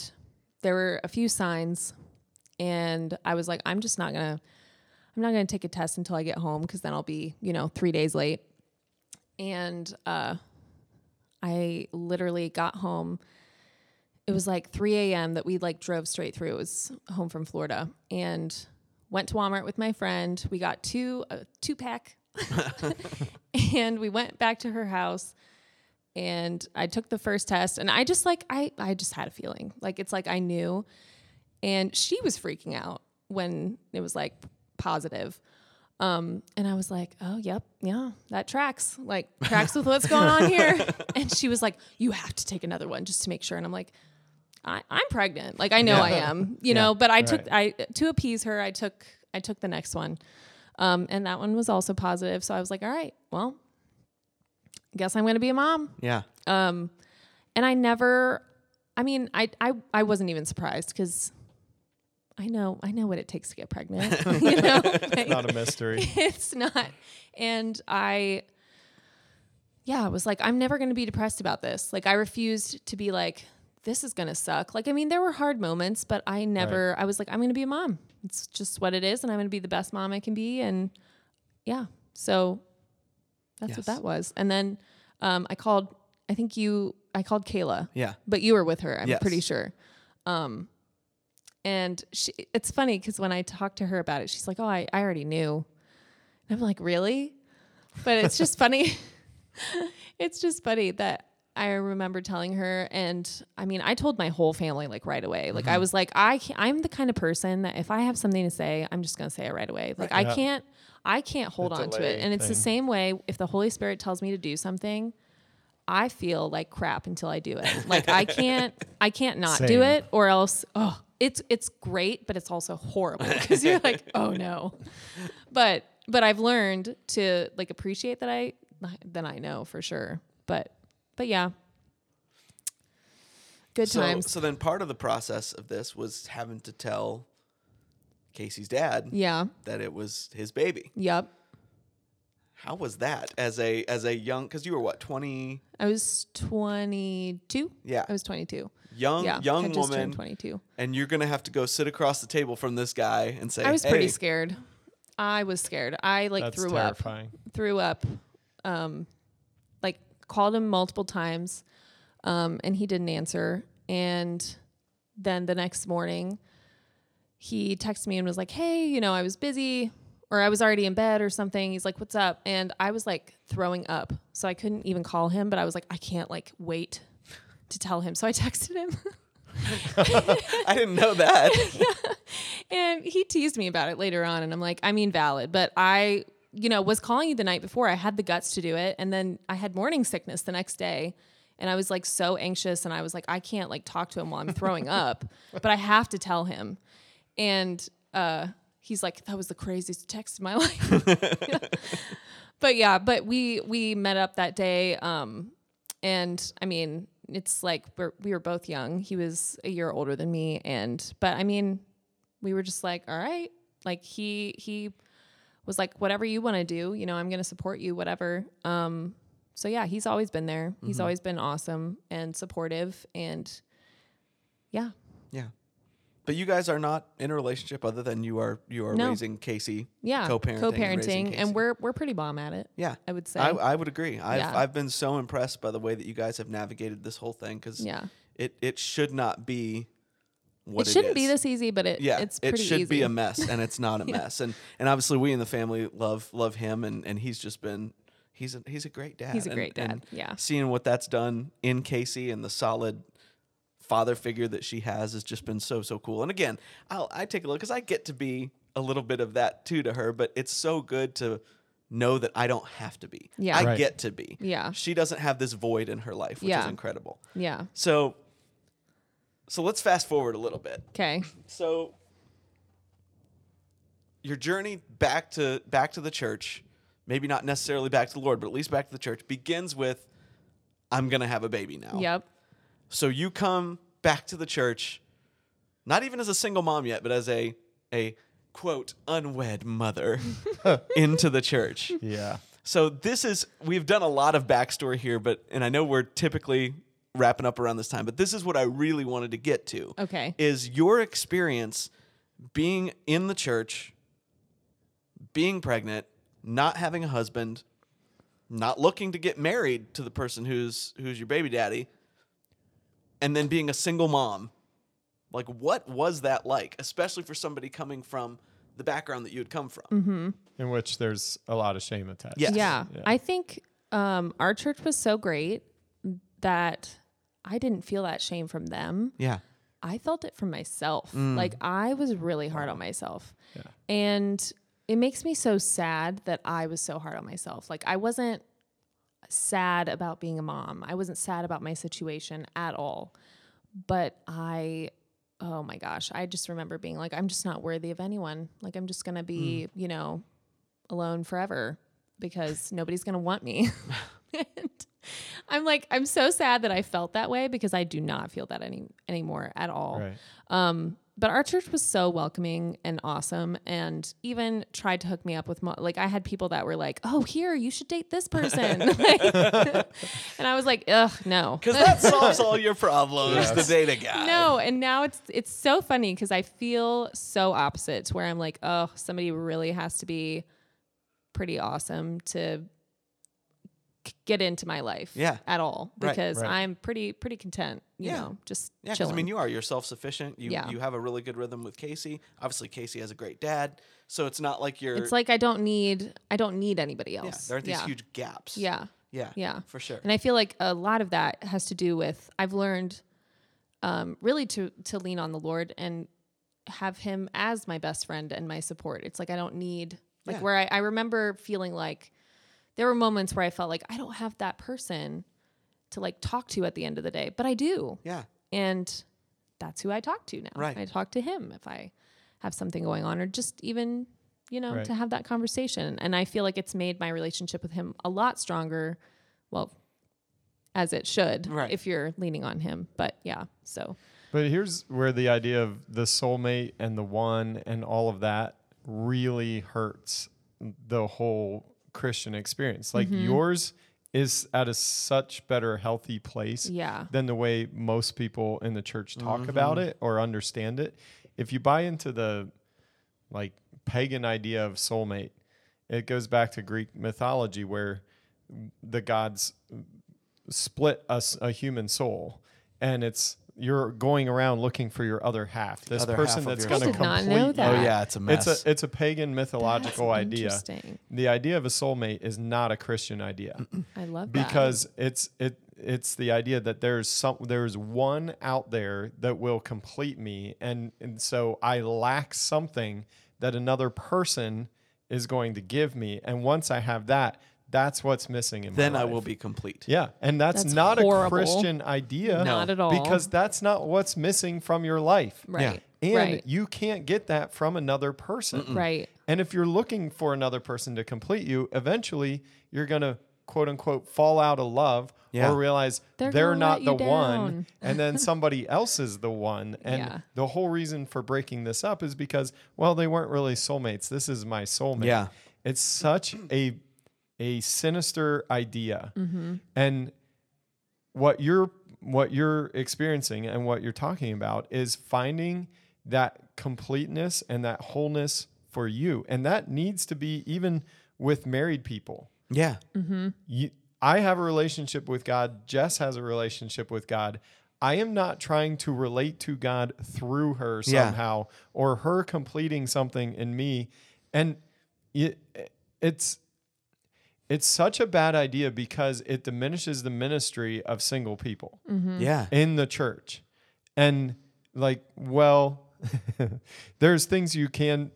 [SPEAKER 3] there were a few signs, and I was like, I'm just not gonna, I'm not gonna take a test until I get home because then I'll be, you know, three days late, and uh, I literally got home. It was like 3 a.m. that we like drove straight through. It was home from Florida and went to Walmart with my friend. We got two a two pack and we went back to her house and I took the first test and I just like I I just had a feeling. Like it's like I knew and she was freaking out when it was like positive. Um and I was like, "Oh, yep. Yeah, that tracks. Like tracks with what's going on here." and she was like, "You have to take another one just to make sure." And I'm like, I, I'm pregnant. Like I know I am, you know, but I took I to appease her, I took I took the next one. Um, and that one was also positive. So I was like, all right, well, guess I'm gonna be a mom.
[SPEAKER 4] yeah,
[SPEAKER 3] Um, and I never I mean, I I, I wasn't even surprised because I know, I know what it takes to get pregnant. you know, Like,
[SPEAKER 1] Not a mystery.
[SPEAKER 3] it's not. And I, yeah, I was like, I'm never going to be depressed about this. Like, I refused to be like, this is going to suck. Like, I mean, there were hard moments, but I never, I was like, I'm going to be a mom. It's just what it is. And I'm going to be the best mom I can be. And yeah, so that's
[SPEAKER 4] Yes.
[SPEAKER 3] what that was. And then um, I called, I think you, I called Kayla
[SPEAKER 4] Yeah.
[SPEAKER 3] but you were with her i'm
[SPEAKER 4] Yes.
[SPEAKER 3] pretty sure um and she, it's funny because when i talked to her about it she's like oh I, I already knew. And i'm like really? But it's just funny. It's just funny that i remember telling her and i mean i told my whole family like right away. Like
[SPEAKER 4] Mm-hmm.
[SPEAKER 3] i was like i can't, i'm the kind of person that if i have something to say i'm just going to say it right away. Like i
[SPEAKER 1] Yeah.
[SPEAKER 3] can't i can't hold
[SPEAKER 1] The
[SPEAKER 3] on to it. and it's the same way if the holy spirit tells me to do something I feel like crap until I do it. Like I can't I can't not do it or else oh it's it's great but it's also horrible because you're like oh no. But but I've learned to like appreciate that I then I know for sure. But but yeah. Good
[SPEAKER 4] So,
[SPEAKER 3] times.
[SPEAKER 4] so then part of the process of this was having to tell Casey's dad
[SPEAKER 3] yeah.
[SPEAKER 4] that it was his baby.
[SPEAKER 3] Yep.
[SPEAKER 4] How was that as a as a young? Because you were what twenty?
[SPEAKER 3] I was 22.
[SPEAKER 4] Yeah.
[SPEAKER 3] I was 22.
[SPEAKER 4] Young
[SPEAKER 3] yeah.
[SPEAKER 4] young
[SPEAKER 3] had just
[SPEAKER 4] woman,
[SPEAKER 3] 22.
[SPEAKER 4] and you're gonna have to go sit across the table from this guy and say,
[SPEAKER 3] I was pretty scared. I was scared. I like
[SPEAKER 1] That's
[SPEAKER 3] threw up.
[SPEAKER 1] terrifying.
[SPEAKER 3] threw up um like called him multiple times um and he didn't answer and then the next morning he texted me and was like hey you know i was busy or i was already in bed or something he's like what's up and i was like throwing up so i couldn't even call him but i was like i can't like wait to tell him so i texted him
[SPEAKER 4] I didn't know that. yeah.
[SPEAKER 3] And he teased me about it later on. And I'm like, I mean, valid. But I, you know, was calling you the night before. I had the guts to do it. And then I had morning sickness the next day. And I was like so anxious. And I was like, I can't like talk to him while I'm throwing up, but I have to tell him. And uh, he's like, that was the craziest text in my life. but yeah, but we, we met up that day. Um, and I mean, it's like we're, we were both young. He was a year older than me. And, but I mean, we were just like, all right. Like he he was like, whatever you want to do, you know, I'm gonna support you, whatever. Um, so yeah, he's always been there. He's always been awesome and supportive and yeah.
[SPEAKER 4] yeah, but you guys are not in a relationship other than you are you are
[SPEAKER 3] No.
[SPEAKER 4] raising Casey.
[SPEAKER 3] Yeah.
[SPEAKER 4] co-parenting, and,
[SPEAKER 3] Co-parenting. And, we're we're pretty bomb at it.
[SPEAKER 4] yeah.
[SPEAKER 3] I would say.
[SPEAKER 4] I, I would agree. I've
[SPEAKER 3] Yeah.
[SPEAKER 4] I've been so impressed by the way that you guys have navigated this whole thing because
[SPEAKER 3] yeah.
[SPEAKER 4] it it should not be what
[SPEAKER 3] it shouldn't
[SPEAKER 4] is.
[SPEAKER 3] be this easy, but it
[SPEAKER 4] yeah,
[SPEAKER 3] it's
[SPEAKER 4] it
[SPEAKER 3] pretty
[SPEAKER 4] should
[SPEAKER 3] easy.
[SPEAKER 4] be a mess, and it's not a mess. And and obviously, we in the family love love him, and and he's just been he's a he's a great dad.
[SPEAKER 3] He's a
[SPEAKER 4] And-
[SPEAKER 3] great dad,
[SPEAKER 4] and
[SPEAKER 3] yeah.
[SPEAKER 4] seeing what that's done in Casey and the solid father figure that she has has just been so so cool. And again, I'll I take a look because I get to be a little bit of that too to her, but it's so good to know that I don't have to be.
[SPEAKER 3] Yeah.
[SPEAKER 4] I
[SPEAKER 1] Right.
[SPEAKER 4] get to be.
[SPEAKER 3] Yeah.
[SPEAKER 4] She doesn't have this void in her life, which is incredible.
[SPEAKER 3] Yeah.
[SPEAKER 4] So so let's fast forward a little bit.
[SPEAKER 3] Okay.
[SPEAKER 4] So your journey back to back to the church, maybe not necessarily back to the Lord, but at least back to the church begins with I'm going to have a baby now.
[SPEAKER 3] Yep.
[SPEAKER 4] So you come back to the church not even as a single mom yet, but as a a quote unwed mother into the church.
[SPEAKER 1] Yeah.
[SPEAKER 4] So this is we've done a lot of backstory here, but and I know we're typically wrapping up around this time, but this is what I really wanted to get to.
[SPEAKER 3] Okay.
[SPEAKER 4] Is your experience being in the church, being pregnant, not having a husband, not looking to get married to the person who's who's your baby daddy, and then being a single mom. Like what was that like, especially for somebody coming from the background that you had come from?
[SPEAKER 1] In which there's a lot of shame attached.
[SPEAKER 4] Yes.
[SPEAKER 3] Yeah.
[SPEAKER 1] Yeah.
[SPEAKER 3] I think um, our church was so great that I didn't feel that shame from them.
[SPEAKER 4] Yeah.
[SPEAKER 3] I felt it from myself. Like I was really hard on myself.
[SPEAKER 1] Yeah.
[SPEAKER 3] And it makes me so sad that I was so hard on myself. Like I wasn't sad about being a mom. I wasn't sad about my situation at all. But I oh my gosh, I just remember being like I'm just not worthy of anyone. Like I'm just going to be, you know, alone forever because nobody's going to want me. and I'm like I'm so sad that I felt that way because I do not feel that any anymore at all.
[SPEAKER 1] Right.
[SPEAKER 3] Um, but our church was so welcoming and awesome, and even tried to hook me up with mo- like I had people that were like, "Oh, here you should date this person," Like- and I was like, "Ugh, no."
[SPEAKER 4] Because that solves all your problems.
[SPEAKER 1] Yes.
[SPEAKER 4] The data guy.
[SPEAKER 3] No, and now it's it's so funny because I feel so opposite to where I'm like, oh, somebody really has to be pretty awesome to k- get into my life,
[SPEAKER 4] Yeah.
[SPEAKER 3] at all because
[SPEAKER 1] right.
[SPEAKER 3] I'm pretty pretty content, you
[SPEAKER 4] Yeah.
[SPEAKER 3] know, just
[SPEAKER 4] Yeah, because
[SPEAKER 3] chilling.
[SPEAKER 4] I mean, you are. You're self sufficient. You
[SPEAKER 3] Yeah.
[SPEAKER 4] you have a really good rhythm with Casey. Obviously, Casey has a great dad, so it's not like you're.
[SPEAKER 3] it's like I don't need I don't need anybody
[SPEAKER 4] yeah,
[SPEAKER 3] else.
[SPEAKER 4] there aren't these
[SPEAKER 3] yeah.
[SPEAKER 4] huge gaps.
[SPEAKER 3] Yeah.
[SPEAKER 4] yeah,
[SPEAKER 3] Yeah.
[SPEAKER 4] for sure.
[SPEAKER 3] And I feel like a lot of that has to do with I've learned um, really to to lean on the Lord and have Him as my best friend and my support. It's like I don't need like
[SPEAKER 4] Yeah.
[SPEAKER 3] where I, I remember feeling like there were moments where I felt like I don't have that person to like talk to at the end of the day, but I do,
[SPEAKER 4] Yeah,
[SPEAKER 3] and that's who I talk to now.
[SPEAKER 4] Right.
[SPEAKER 3] I talk to Him if I have something going on, or just even you know
[SPEAKER 1] Right.
[SPEAKER 3] to have that conversation. And I feel like it's made my relationship with Him a lot stronger. Well, as it should
[SPEAKER 4] Right.
[SPEAKER 3] if you're leaning on him. But yeah, so
[SPEAKER 1] But here's where the idea of the soulmate and the one and all of that really hurts the whole Christian experience. Like
[SPEAKER 3] Mm-hmm.
[SPEAKER 1] yours is at a such better healthy place
[SPEAKER 3] yeah.
[SPEAKER 1] than the way most people in the church talk about it or understand it. If you buy into the like pagan idea of soulmate, it goes back to Greek mythology where the gods split us a human soul and it's you're going around looking for your other half this
[SPEAKER 4] Other
[SPEAKER 1] person
[SPEAKER 4] half
[SPEAKER 1] that's going to
[SPEAKER 3] I did not
[SPEAKER 1] complete
[SPEAKER 3] know that.
[SPEAKER 4] Oh yeah, it's a mess.
[SPEAKER 1] it's a it's a pagan mythological
[SPEAKER 3] That's
[SPEAKER 1] idea
[SPEAKER 3] Interesting.
[SPEAKER 1] the idea of a soulmate is not a christian idea
[SPEAKER 3] I love that.
[SPEAKER 1] because it's it it's the idea that there's some there's one out there that will complete me and and so I lack something that another person is going to give me and once I have that that's what's missing in
[SPEAKER 4] then
[SPEAKER 1] my
[SPEAKER 4] I
[SPEAKER 1] life.
[SPEAKER 4] will be complete.
[SPEAKER 1] yeah and that's,
[SPEAKER 3] That's
[SPEAKER 1] not
[SPEAKER 3] horrible.
[SPEAKER 1] a Christian idea
[SPEAKER 3] Not at all.
[SPEAKER 1] because that's not what's missing from your life
[SPEAKER 3] right.
[SPEAKER 1] and
[SPEAKER 3] right.
[SPEAKER 1] you can't get that from another person
[SPEAKER 3] right.
[SPEAKER 1] and if you're looking for another person to complete you, eventually you're going to quote unquote fall out of love
[SPEAKER 4] Yeah.
[SPEAKER 1] or realize
[SPEAKER 3] They're
[SPEAKER 1] they're,
[SPEAKER 3] gonna
[SPEAKER 1] not
[SPEAKER 3] let
[SPEAKER 1] the
[SPEAKER 3] you
[SPEAKER 1] one
[SPEAKER 3] down.
[SPEAKER 1] and then somebody else is the one. And
[SPEAKER 3] Yeah.
[SPEAKER 1] the whole reason for breaking this up is because well they weren't really soulmates. This is my soulmate.
[SPEAKER 4] Yeah.
[SPEAKER 1] It's such a a sinister idea.
[SPEAKER 3] Mm-hmm.
[SPEAKER 1] And what you're what you're experiencing and what you're talking about is finding that completeness and that wholeness for you and that needs to be even with married people
[SPEAKER 4] Yeah.
[SPEAKER 1] you, i have a relationship with god jess has a relationship with god i am not trying to relate to god through her
[SPEAKER 4] Yeah.
[SPEAKER 1] somehow or her completing something in me and it, it's it's such a bad idea because it diminishes the ministry of single people mm-hmm.
[SPEAKER 4] Yeah.
[SPEAKER 1] in the church. And like, well, there's things you can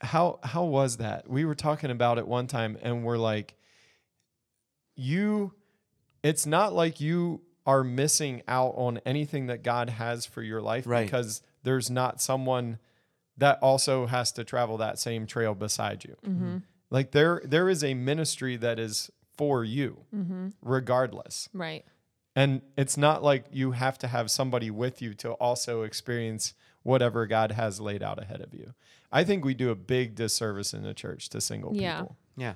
[SPEAKER 1] how how was that? We were talking about it one time and we're like you it's not like you are missing out on anything that God has for your life
[SPEAKER 4] Right.
[SPEAKER 1] because there's not someone that also has to travel that same trail beside you. Mm-hmm. Like there there is a ministry that is for you mm-hmm. regardless.
[SPEAKER 3] Right.
[SPEAKER 1] And it's not like you have to have somebody with you to also experience whatever God has laid out ahead of you. I think we do a big disservice in the church to single
[SPEAKER 3] Yeah.
[SPEAKER 1] people.
[SPEAKER 4] Yeah.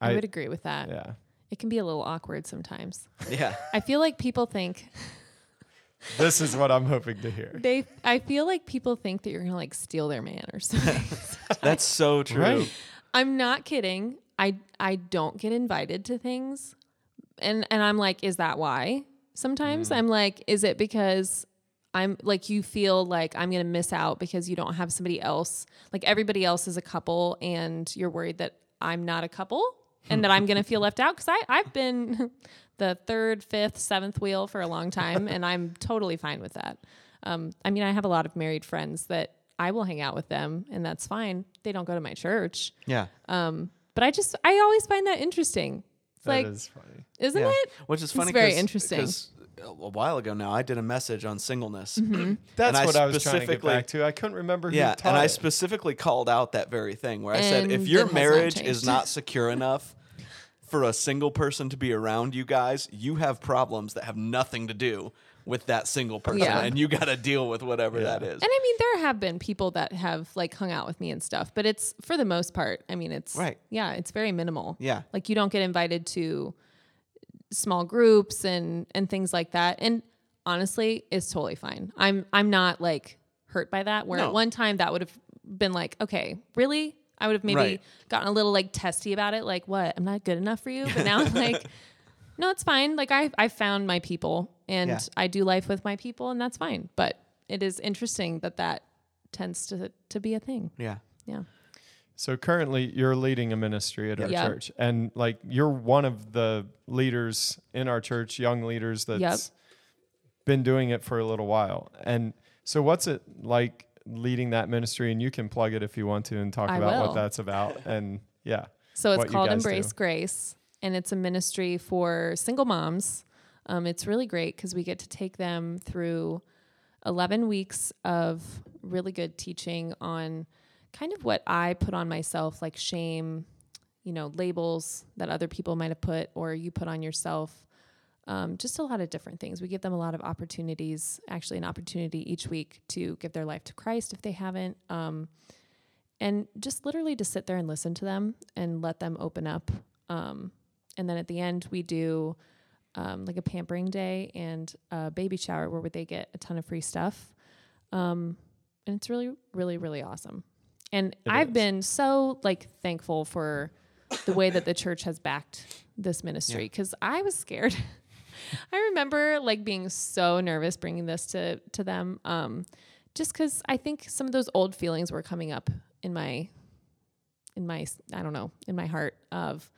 [SPEAKER 3] I,
[SPEAKER 1] I-
[SPEAKER 3] would agree with that.
[SPEAKER 1] Yeah.
[SPEAKER 3] It can be a little awkward sometimes.
[SPEAKER 4] Yeah.
[SPEAKER 3] I feel like people think
[SPEAKER 1] This is what I'm hoping to hear.
[SPEAKER 3] they I feel like people think that you're going to like steal their man or something.
[SPEAKER 4] That's so true.
[SPEAKER 1] Right.
[SPEAKER 3] I'm not kidding. I I don't get invited to things. And and I'm like, is that why? Sometimes I'm like, is it because I'm like you feel like I'm going to miss out because you don't have somebody else. Like everybody else is a couple and you're worried that I'm not a couple and that I'm going to feel left out cuz I I've been the third, fifth, seventh wheel for a long time and I'm totally fine with that. Um I mean, I have a lot of married friends that I will hang out with them and that's fine. They don't go to my church.
[SPEAKER 4] Yeah.
[SPEAKER 3] Um, but I just I always find that interesting. It's
[SPEAKER 1] That
[SPEAKER 3] like,
[SPEAKER 1] is funny.
[SPEAKER 3] isn't
[SPEAKER 4] yeah.
[SPEAKER 3] it?
[SPEAKER 4] Which is
[SPEAKER 3] It's
[SPEAKER 4] funny.
[SPEAKER 3] very
[SPEAKER 4] 'cause-
[SPEAKER 3] interesting.
[SPEAKER 4] 'cause A while ago now, I did a message on singleness.
[SPEAKER 1] That's
[SPEAKER 4] I
[SPEAKER 1] what I was trying to get
[SPEAKER 4] specifically-
[SPEAKER 1] back to. I couldn't remember who
[SPEAKER 4] Yeah,
[SPEAKER 1] taught
[SPEAKER 4] and I
[SPEAKER 1] it.
[SPEAKER 4] specifically called out that very thing where I said, if your
[SPEAKER 3] has not
[SPEAKER 4] marriage is not secure enough for a single person to be around you guys, you have problems that have nothing to do with that single person,
[SPEAKER 3] Yeah.
[SPEAKER 4] and you got to deal with whatever that is.
[SPEAKER 3] And I mean, there have been people that have like hung out with me and stuff, but it's for the most part. I mean, it's
[SPEAKER 4] Right.
[SPEAKER 3] Yeah, it's very minimal.
[SPEAKER 4] Yeah.
[SPEAKER 3] like you don't get invited to small groups and and things like that. And honestly, it's totally fine. I'm I'm not like hurt by that. Where
[SPEAKER 4] No.
[SPEAKER 3] at one time that would have been like, okay, really? I would have maybe
[SPEAKER 4] Right.
[SPEAKER 3] gotten a little like testy about it, like what? I'm not good enough for you. But now I'm like, no, it's fine. Like I I found my people and
[SPEAKER 4] Yeah.
[SPEAKER 3] I do life with my people, and that's fine. But it is interesting that that tends to to be a thing.
[SPEAKER 4] yeah.
[SPEAKER 3] Yeah.
[SPEAKER 1] So currently, you're leading a ministry at our
[SPEAKER 3] Yeah.
[SPEAKER 1] church, and like you're one of the leaders in our church, young leaders that's
[SPEAKER 3] Yep.
[SPEAKER 1] been doing it for a little while. And so, what's it like leading that ministry? And you can plug it if you want to and talk
[SPEAKER 3] I
[SPEAKER 1] about
[SPEAKER 3] will.
[SPEAKER 1] what that's about. And yeah,
[SPEAKER 3] So it's called
[SPEAKER 1] guys do.
[SPEAKER 3] Embrace Grace, and it's a ministry for single moms. Um, it's really great because we get to take them through 11 weeks of really good teaching on kind of what I put on myself, like shame, you know, labels that other people might have put or you put on yourself. Um, just a lot of different things. We give them a lot of opportunities, actually, an opportunity each week to give their life to Christ if they haven't. Um, and just literally to sit there and listen to them and let them open up. Um, and then at the end, we do um, like a pampering day and a baby shower where they get a ton of free stuff. Um, and it's really, really, really awesome. And
[SPEAKER 1] It
[SPEAKER 3] I've
[SPEAKER 1] is.
[SPEAKER 3] been so like thankful for the way that the church has backed this ministry because I was scared. I remember like being so nervous bringing this to to them, um, just because I think some of those old feelings were coming up in my, in my I don't know in my heart of,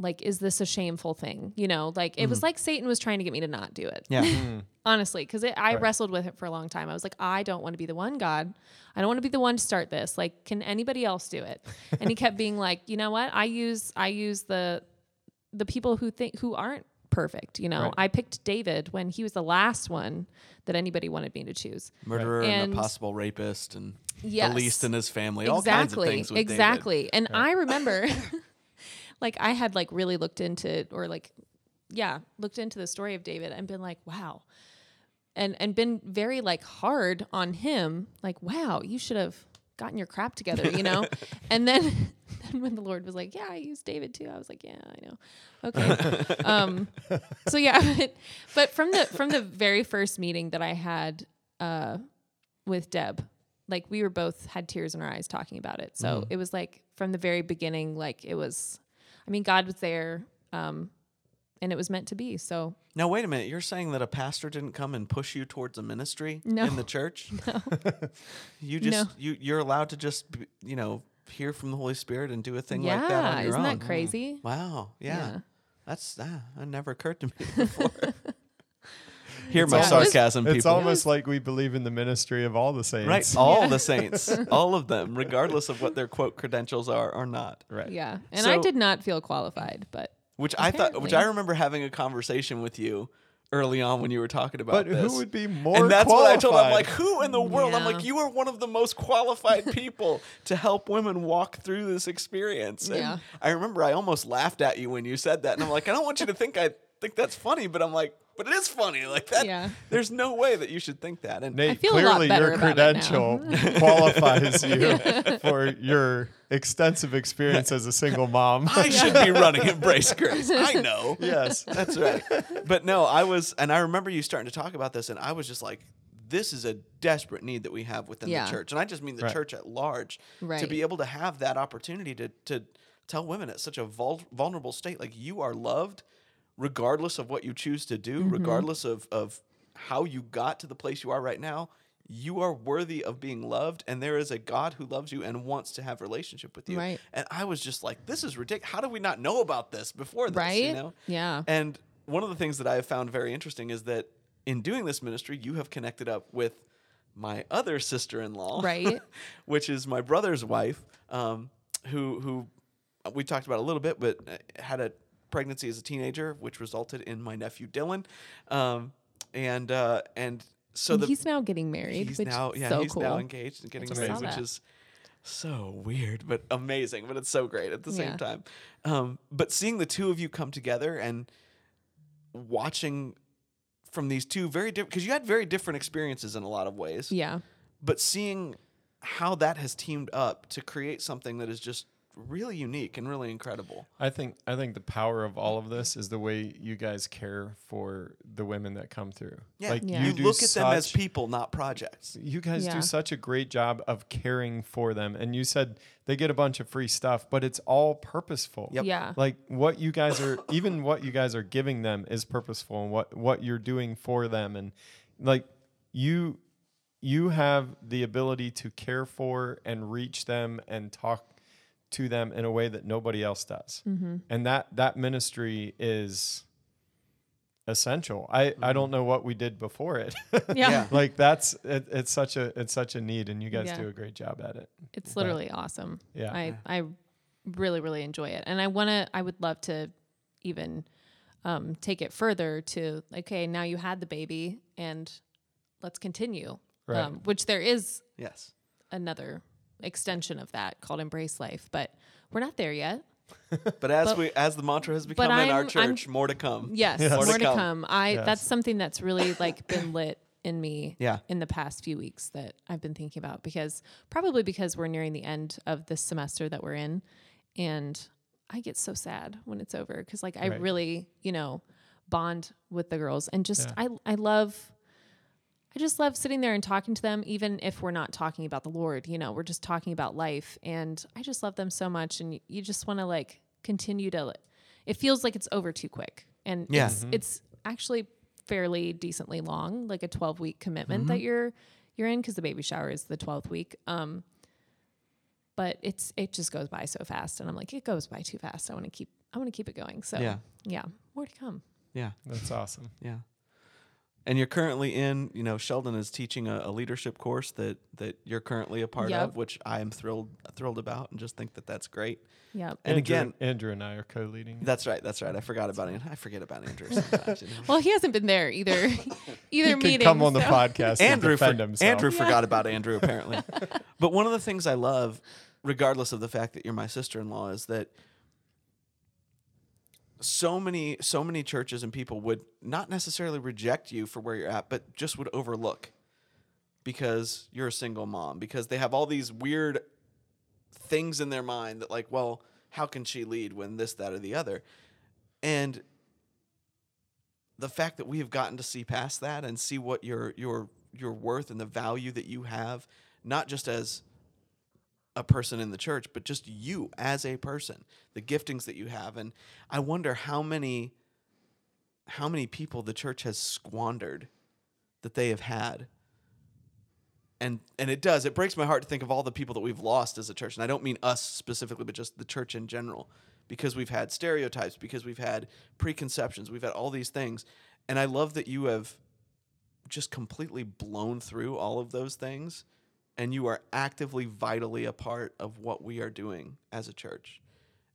[SPEAKER 3] like, is this a shameful thing? You know, like it was mm. like Satan was trying to get me to not do it
[SPEAKER 4] Yeah. Mm.
[SPEAKER 3] honestly because i
[SPEAKER 1] Right.
[SPEAKER 3] wrestled with it for a long time i was like i don't want to be the one god i don't want to be the one to start this like can anybody else do it and he kept being like you know what i use i use the the people who think who aren't perfect you know
[SPEAKER 1] Right.
[SPEAKER 3] i picked david when he was the last one that anybody wanted me to choose
[SPEAKER 4] Murderer and,
[SPEAKER 3] And-
[SPEAKER 4] a possible rapist and
[SPEAKER 3] Yes.
[SPEAKER 4] the least in his family. All kinds of things with David.
[SPEAKER 3] exactly and i remember like i had like really looked into or like yeah looked into the story of david and been like wow. And and been very like hard on him like wow you should have gotten your crap together you know? And then then when the lord was like yeah i used david too i was like yeah i know. Okay. Um so yeah but, but from the from the very first meeting that i had uh with deb like we were both had tears in our eyes talking about it. So it was like from the very beginning like it was i mean god was there um and it was meant to be so
[SPEAKER 4] Now wait a minute. You're saying that a pastor didn't come and push you towards a ministry
[SPEAKER 3] No.
[SPEAKER 4] in the church? No. you just
[SPEAKER 3] No.
[SPEAKER 4] you you're allowed to just you know hear from the Holy Spirit and do a thing
[SPEAKER 3] yeah
[SPEAKER 4] like that on your
[SPEAKER 3] isn't
[SPEAKER 4] own.
[SPEAKER 3] that crazy
[SPEAKER 4] Wow. Yeah.
[SPEAKER 3] Yeah.
[SPEAKER 4] That's ah, that never occurred to me before. Hear
[SPEAKER 1] It's
[SPEAKER 4] my
[SPEAKER 1] almost-
[SPEAKER 4] sarcasm, people.
[SPEAKER 1] it's almost like we believe in the ministry of all the saints.
[SPEAKER 4] right. All the saints, all of them, regardless of what their quote credentials are or not.
[SPEAKER 1] Right.
[SPEAKER 3] yeah and i did not feel qualified but
[SPEAKER 4] Which I thought, which I remember having a conversation with you early on when you were talking about
[SPEAKER 1] But
[SPEAKER 4] this.
[SPEAKER 1] who would be more
[SPEAKER 4] and that's what I told him. I'm like, who in the world? I'm like, you are one of the most qualified people to help women walk through this experience. And
[SPEAKER 3] Yeah.
[SPEAKER 4] I remember I almost laughed at you when you said that, and I'm like, I don't want you to think I think that's funny, but I'm like, but it is funny. Like that.
[SPEAKER 3] Yeah.
[SPEAKER 4] There's no way that you should think that. And
[SPEAKER 1] Nate,
[SPEAKER 3] feel a lot
[SPEAKER 1] clearly
[SPEAKER 3] better
[SPEAKER 1] your
[SPEAKER 3] about it now.
[SPEAKER 1] credential qualifies you for your extensive experience as a single mom.
[SPEAKER 4] I should be running Embrace Grace. I know.
[SPEAKER 1] yes.
[SPEAKER 4] That's right. But no, I was, and I remember you starting to talk about this, and I was just like, this is a desperate need that we have within
[SPEAKER 3] Yeah.
[SPEAKER 4] the church. And I just mean the
[SPEAKER 1] Right.
[SPEAKER 4] church at large to be able to have that opportunity to, to tell women at such a vul- vulnerable state, like you are loved regardless of what you choose to do,
[SPEAKER 3] Mm-hmm.
[SPEAKER 4] regardless of, of how you got to the place you are right now. You are worthy of being loved, and there is a God who loves you and wants to have relationship with you.
[SPEAKER 3] Right.
[SPEAKER 4] And I was just like, this is ridiculous. How did we not know about this before this?
[SPEAKER 3] right
[SPEAKER 4] You know?
[SPEAKER 3] yeah
[SPEAKER 4] And one of the things that I have found very interesting is that in doing this ministry, you have connected up with my other sister-in-law,
[SPEAKER 3] Right.
[SPEAKER 4] which is my brother's wife, um, who who we talked about a little bit, but uh, had a pregnancy as a teenager, which resulted in my nephew Dylan, um, and uh, and so
[SPEAKER 3] and
[SPEAKER 4] the
[SPEAKER 3] he's now getting married
[SPEAKER 4] he's
[SPEAKER 3] which
[SPEAKER 4] now yeah
[SPEAKER 3] so
[SPEAKER 4] he's
[SPEAKER 3] cool
[SPEAKER 4] now engaged and getting married, which is so weird but amazing. But it's so great at the same
[SPEAKER 3] Yeah.
[SPEAKER 4] time. Um, but seeing the two of you come together and watching from these two very different because you had very different experiences in a lot of ways.
[SPEAKER 3] Yeah.
[SPEAKER 4] But seeing how that has teamed up to create something that is just really unique and really incredible.
[SPEAKER 1] I think I think the power of all of this is the way you guys care for the women that come through.
[SPEAKER 4] Yeah,
[SPEAKER 1] Like
[SPEAKER 3] Yeah.
[SPEAKER 4] you,
[SPEAKER 1] you do
[SPEAKER 4] look at them as people, not projects.
[SPEAKER 1] You guys
[SPEAKER 3] Yeah.
[SPEAKER 1] do such a great job of caring for them. And you said they get a bunch of free stuff, but it's all purposeful.
[SPEAKER 4] Yep.
[SPEAKER 3] Yeah.
[SPEAKER 1] Like what you guys are even what you guys are giving them is purposeful and what what you're doing for them and like you you have the ability to care for and reach them and talk to them in a way that nobody else does. And that that ministry is essential. I I don't know what we did before it.
[SPEAKER 3] Yeah.
[SPEAKER 4] Yeah.
[SPEAKER 1] like that's it, it's such a it's such a need and you guys
[SPEAKER 3] Yeah.
[SPEAKER 1] do a great job at it.
[SPEAKER 3] It's literally awesome.
[SPEAKER 1] Yeah.
[SPEAKER 3] I I really really enjoy it, and I want to. I would love to even um, take it further to okay, now you had the baby, and let's continue.
[SPEAKER 1] Right.
[SPEAKER 3] Um, which there is
[SPEAKER 4] Yes.
[SPEAKER 3] another extension of that called Embrace Life, but we're not there yet.
[SPEAKER 4] But as
[SPEAKER 3] But-
[SPEAKER 4] we as the mantra has become in our
[SPEAKER 3] I'm- I'm-
[SPEAKER 4] church, more to come.
[SPEAKER 3] Yes,
[SPEAKER 1] Yes.
[SPEAKER 3] more
[SPEAKER 4] More
[SPEAKER 3] to
[SPEAKER 4] to
[SPEAKER 3] come.
[SPEAKER 4] come.
[SPEAKER 3] I
[SPEAKER 1] Yes.
[SPEAKER 3] that's something that's really like been lit in me
[SPEAKER 4] Yeah.
[SPEAKER 3] in the past few weeks that I've been thinking about because probably because we're nearing the end of this semester that we're in and I get so sad when it's over cuz like I
[SPEAKER 1] Right.
[SPEAKER 3] really, you know, bond with the girls and just
[SPEAKER 1] Yeah.
[SPEAKER 3] I I love I just love sitting there and talking to them, even if we're not talking about the Lord. You know, we're just talking about life, and I just love them so much. And you just want to like continue to. It feels like it's over too quick, and
[SPEAKER 4] Yeah.
[SPEAKER 3] it's it's actually fairly decently long, like a twelve week commitment that you're you're in because the baby shower is the twelfth week. Um, but it's it just goes by so fast, and I'm like, it goes by too fast. I want to keep I want to keep it going. So
[SPEAKER 4] Yeah.
[SPEAKER 3] yeah, more to come.
[SPEAKER 4] Yeah.
[SPEAKER 1] That's awesome.
[SPEAKER 4] Yeah. And you're currently in, you know, Sheldon is teaching a, a leadership course that that you're currently a part
[SPEAKER 3] Yep.
[SPEAKER 4] of, which I am thrilled thrilled about, and just think that that's great.
[SPEAKER 3] Yeah.
[SPEAKER 4] And
[SPEAKER 1] Andrew,
[SPEAKER 4] again,
[SPEAKER 1] Andrew and I are co-leading.
[SPEAKER 4] that's right, that's right. I forgot about it. I forget about Andrew sometimes. you know.
[SPEAKER 3] Well, he hasn't been there either. either
[SPEAKER 1] he
[SPEAKER 3] meeting.
[SPEAKER 1] can come on the podcast
[SPEAKER 4] Andrew
[SPEAKER 1] and defend
[SPEAKER 4] for-
[SPEAKER 1] himself.
[SPEAKER 4] Andrew
[SPEAKER 3] Yeah.
[SPEAKER 4] forgot about Andrew apparently. but one of the things I love, regardless of the fact that you're my sister-in-law, is that so many so many churches and people would not necessarily reject you for where you're at, but just would overlook because you're a single mom because they have all these weird things in their mind that like, well, how can she lead when this, that, or the other? And the fact that we have gotten to see past that and see what your your your worth and the value that you have, not just as a person in the church, but just you as a person, the giftings that you have. And I wonder how many how many people the church has squandered that they have had. And and it does. It breaks my heart to think of all the people that we've lost as a church. And I don't mean us specifically, but just the church in general. Because we've had stereotypes, because we've had preconceptions, we've had all these things. And I love that you have just completely blown through all of those things and you are actively vitally a part of what we are doing as a church.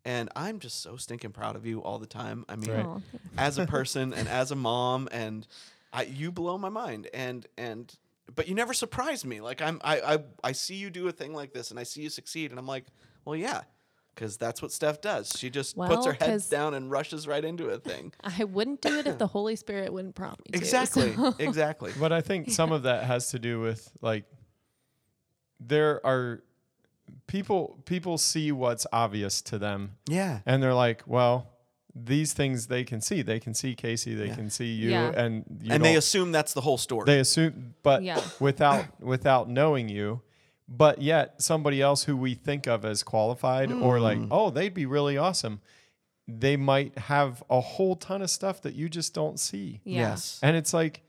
[SPEAKER 4] And i'm just so stinking proud of you all the time. I mean
[SPEAKER 1] Right.
[SPEAKER 4] As a person and as a mom and I, you blow my mind. And and but you never surprise me. Like i'm I, I i see you do a thing like this and i see you succeed and i'm like well yeah because that's what steph does. She just puts her head down and rushes right into a thing.
[SPEAKER 3] I wouldn't do it if the Holy Spirit wouldn't prompt me to.
[SPEAKER 4] exactly.
[SPEAKER 3] So-
[SPEAKER 4] exactly.
[SPEAKER 1] But I think some of that has to do with like there are people people see what's obvious to them
[SPEAKER 4] yeah
[SPEAKER 1] and they're like, well, these things they can see. They can see Casey, they
[SPEAKER 4] Yeah.
[SPEAKER 1] can see you
[SPEAKER 3] Yeah.
[SPEAKER 1] and you
[SPEAKER 4] and they assume that's the whole story
[SPEAKER 1] they assume but
[SPEAKER 3] Yeah.
[SPEAKER 1] without without knowing you but yet somebody else who we think of as qualified or like
[SPEAKER 4] Mm.
[SPEAKER 1] oh they'd be really awesome they might have a whole ton of stuff that you just don't see
[SPEAKER 3] Yeah.
[SPEAKER 4] yes
[SPEAKER 1] and it's like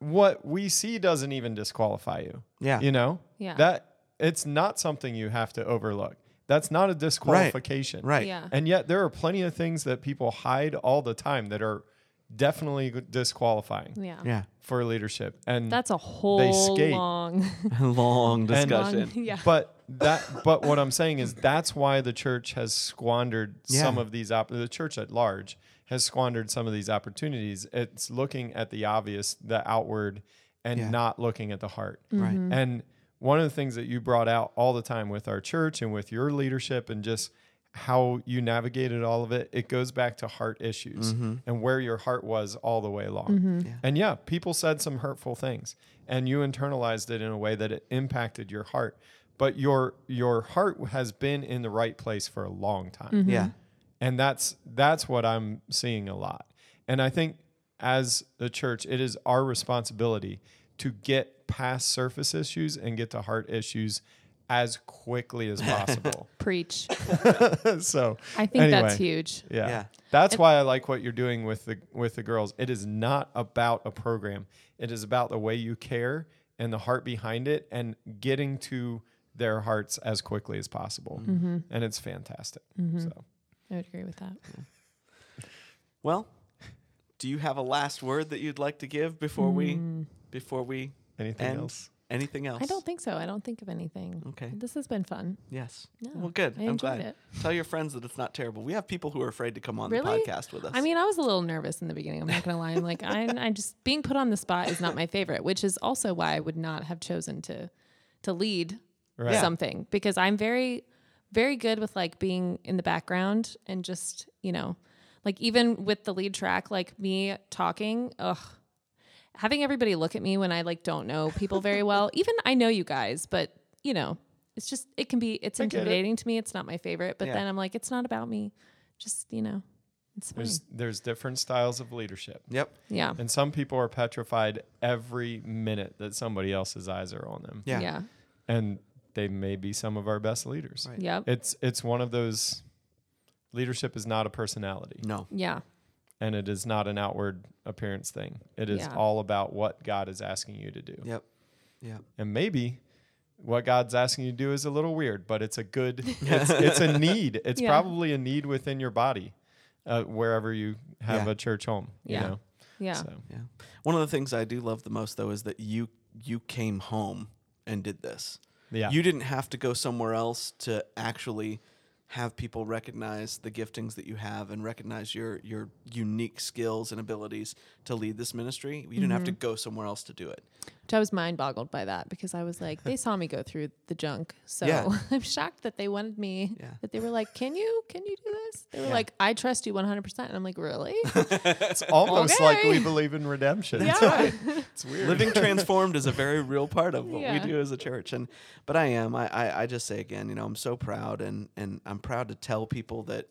[SPEAKER 1] what we see doesn't even disqualify you
[SPEAKER 4] yeah
[SPEAKER 1] you know
[SPEAKER 3] Yeah.
[SPEAKER 1] that it's not something you have to overlook that's not a disqualification
[SPEAKER 4] right right.
[SPEAKER 3] Yeah.
[SPEAKER 1] and yet there are plenty of things that people hide all the time that are definitely disqualifying
[SPEAKER 3] Yeah.
[SPEAKER 4] yeah
[SPEAKER 1] for leadership and
[SPEAKER 3] That's a whole
[SPEAKER 1] skate.
[SPEAKER 3] long,
[SPEAKER 4] long
[SPEAKER 1] And-
[SPEAKER 4] discussion
[SPEAKER 3] long yeah.
[SPEAKER 1] but that but what i'm saying is that's why the church has squandered some of these op- the church at large has squandered some of these opportunities it's looking at the obvious the outward and
[SPEAKER 4] Yeah.
[SPEAKER 1] not looking at the heart
[SPEAKER 4] right mm-hmm.
[SPEAKER 1] and one of the things that you brought out all the time with our church and with your leadership and just how you navigated all of it, it goes back to heart issues
[SPEAKER 4] Mm-hmm.
[SPEAKER 1] and where your heart was all the way along.
[SPEAKER 4] Yeah.
[SPEAKER 1] And yeah, people said some hurtful things and you internalized it in a way that it impacted your heart. But your your heart has been in the right place for a long time.
[SPEAKER 4] Yeah.
[SPEAKER 1] And that's that's what I'm seeing a lot. And I think as a church, it is our responsibility to get past surface issues and get to heart issues as quickly as possible.
[SPEAKER 3] Preach.
[SPEAKER 1] so
[SPEAKER 3] I think that's huge.
[SPEAKER 1] yeah.
[SPEAKER 4] Yeah.
[SPEAKER 1] That's why I like what you're doing with the with the girls. It is not about a program. It is about the way you care and the heart behind it and getting to their hearts as quickly as possible.
[SPEAKER 3] Mm-hmm.
[SPEAKER 1] And it's fantastic. So
[SPEAKER 3] I would agree with that.
[SPEAKER 4] Well, do you have a last word that you'd like to give before we before we
[SPEAKER 1] anything
[SPEAKER 4] end?
[SPEAKER 1] else?
[SPEAKER 4] Anything else?
[SPEAKER 3] I don't think so. I don't think of anything.
[SPEAKER 4] Okay.
[SPEAKER 3] This has been fun.
[SPEAKER 4] Yes.
[SPEAKER 3] No,
[SPEAKER 4] well, good.
[SPEAKER 3] I
[SPEAKER 4] I'm
[SPEAKER 3] enjoyed
[SPEAKER 4] glad.
[SPEAKER 3] it.
[SPEAKER 4] Tell your friends that it's not terrible. We have people who are afraid to come on
[SPEAKER 3] Really?
[SPEAKER 4] the podcast with us.
[SPEAKER 3] I mean, I was a little nervous in the beginning. I'm not gonna lie. I'm like, I, I just being put on the spot is not my favorite, which is also why I would not have chosen to to lead
[SPEAKER 1] Right.
[SPEAKER 3] something because I'm very, very good with like being in the background and just you know, like even with the lead track, like me talking, ugh, having everybody look at me when I like don't know people very well. even I know you guys, but you know, it's just it can be it's
[SPEAKER 1] I get it.
[SPEAKER 3] intimidating to me. It's not my favorite, but
[SPEAKER 4] Yeah.
[SPEAKER 3] then I'm like, it's not about me. Just you know, it's fine.
[SPEAKER 1] There's there's different styles of leadership.
[SPEAKER 4] Yep.
[SPEAKER 3] Yeah.
[SPEAKER 1] And some people are petrified every minute that somebody else's eyes are on them.
[SPEAKER 4] Yeah.
[SPEAKER 3] Yeah.
[SPEAKER 1] And they may be some of our best leaders.
[SPEAKER 4] Right.
[SPEAKER 3] Yep.
[SPEAKER 1] It's it's one of those leadership is not a personality
[SPEAKER 4] No.
[SPEAKER 3] Yeah.
[SPEAKER 1] And it is not an outward appearance thing. It is
[SPEAKER 3] Yeah.
[SPEAKER 1] all about what God is asking you to do.
[SPEAKER 4] Yep. Yep.
[SPEAKER 1] And maybe what God's asking you to do is a little weird, but it's a good it's it's a need. It's
[SPEAKER 3] Yeah.
[SPEAKER 1] probably a need within your body. Uh, wherever you have
[SPEAKER 4] Yeah.
[SPEAKER 1] a church home, you
[SPEAKER 3] Yeah.
[SPEAKER 1] know.
[SPEAKER 3] Yeah.
[SPEAKER 1] So
[SPEAKER 4] Yeah. One of the things I do love the most though is that you you came home and did this.
[SPEAKER 1] yeah.
[SPEAKER 4] You didn't have to go somewhere else to actually have people recognize the giftings that you have and recognize your your unique skills and abilities to lead this ministry. You didn't have to
[SPEAKER 3] Mm-hmm.
[SPEAKER 4] go somewhere else to do it.
[SPEAKER 3] Which I was mind boggled by that because I was like, they saw me go through the junk. So
[SPEAKER 4] Yeah.
[SPEAKER 3] I'm shocked that they wanted me,
[SPEAKER 4] Yeah.
[SPEAKER 3] that they were like, can you, can you do this? They were
[SPEAKER 4] Yeah.
[SPEAKER 3] like, I trust you 100%. And I'm like, really?
[SPEAKER 1] it's almost like we believe in redemption.
[SPEAKER 3] yeah.
[SPEAKER 1] It's weird.
[SPEAKER 4] Living transformed is a very real part of what
[SPEAKER 3] Yeah.
[SPEAKER 4] we do as a church. And but I am. I, I, I just say again, you know, I'm so proud and and I'm proud to tell people that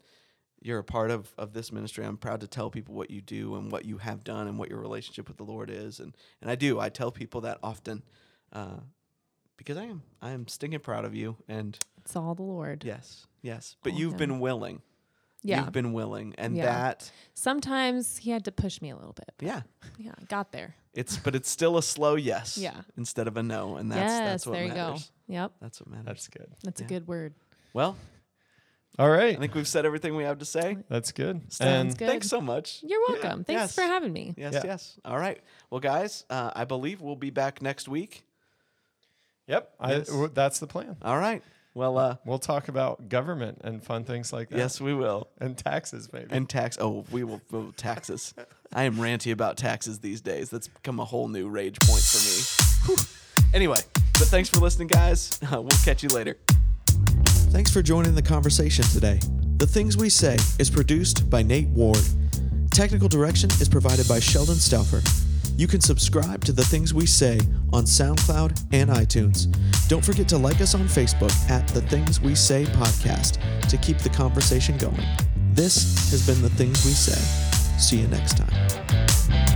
[SPEAKER 4] you're a part of, of this ministry. I'm proud to tell people what you do and what you have done and what your relationship with the Lord is. And and I do. I tell people that often. Uh, because I am I am stinking proud of you and
[SPEAKER 3] It's all the Lord.
[SPEAKER 4] yes, yes. But
[SPEAKER 3] All
[SPEAKER 4] you've
[SPEAKER 3] him.
[SPEAKER 4] been willing.
[SPEAKER 3] Yeah.
[SPEAKER 4] You've been willing. And
[SPEAKER 3] Yeah.
[SPEAKER 4] that
[SPEAKER 3] Sometimes he had to push me a little bit.
[SPEAKER 4] Yeah.
[SPEAKER 3] yeah, got there.
[SPEAKER 4] It's but it's still a slow yes.
[SPEAKER 3] Yeah.
[SPEAKER 4] Instead of a no. And that's
[SPEAKER 3] yes,
[SPEAKER 4] that's what
[SPEAKER 3] there you
[SPEAKER 4] matters.
[SPEAKER 3] go. Yep.
[SPEAKER 4] That's what matters.
[SPEAKER 1] That's good.
[SPEAKER 3] That's
[SPEAKER 4] Yeah.
[SPEAKER 3] a good word.
[SPEAKER 4] Well,
[SPEAKER 1] All right.
[SPEAKER 4] I think we've said everything we have to say.
[SPEAKER 1] That's good.
[SPEAKER 3] Sounds
[SPEAKER 1] and
[SPEAKER 3] good.
[SPEAKER 4] Thanks so much.
[SPEAKER 3] You're welcome. Thanks
[SPEAKER 4] Yes.
[SPEAKER 3] for having me.
[SPEAKER 4] Yes,
[SPEAKER 1] Yeah.
[SPEAKER 4] yes. All right. Well, guys, uh, I believe we'll be back next week.
[SPEAKER 1] Yep,
[SPEAKER 4] Yes.
[SPEAKER 1] w- that's the plan.
[SPEAKER 4] All right. Well, uh,
[SPEAKER 1] We'll talk about government and fun things like that.
[SPEAKER 4] yes, we will.
[SPEAKER 1] and taxes maybe.
[SPEAKER 4] And tax. Oh, we will. we will taxes. I am ranty about taxes these days. That's become a whole new rage point for me. Whew. Anyway, but thanks for listening, guys. we'll catch you later.
[SPEAKER 2] Thanks for joining the conversation today. The Things We Say is produced by Nate Ward. Technical direction is provided by Sheldon Stauffer. You can subscribe to The Things We Say on SoundCloud and iTunes. Don't forget to like us on Facebook at The Things We Say Podcast to keep the conversation going. This has been The Things We Say. See you next time.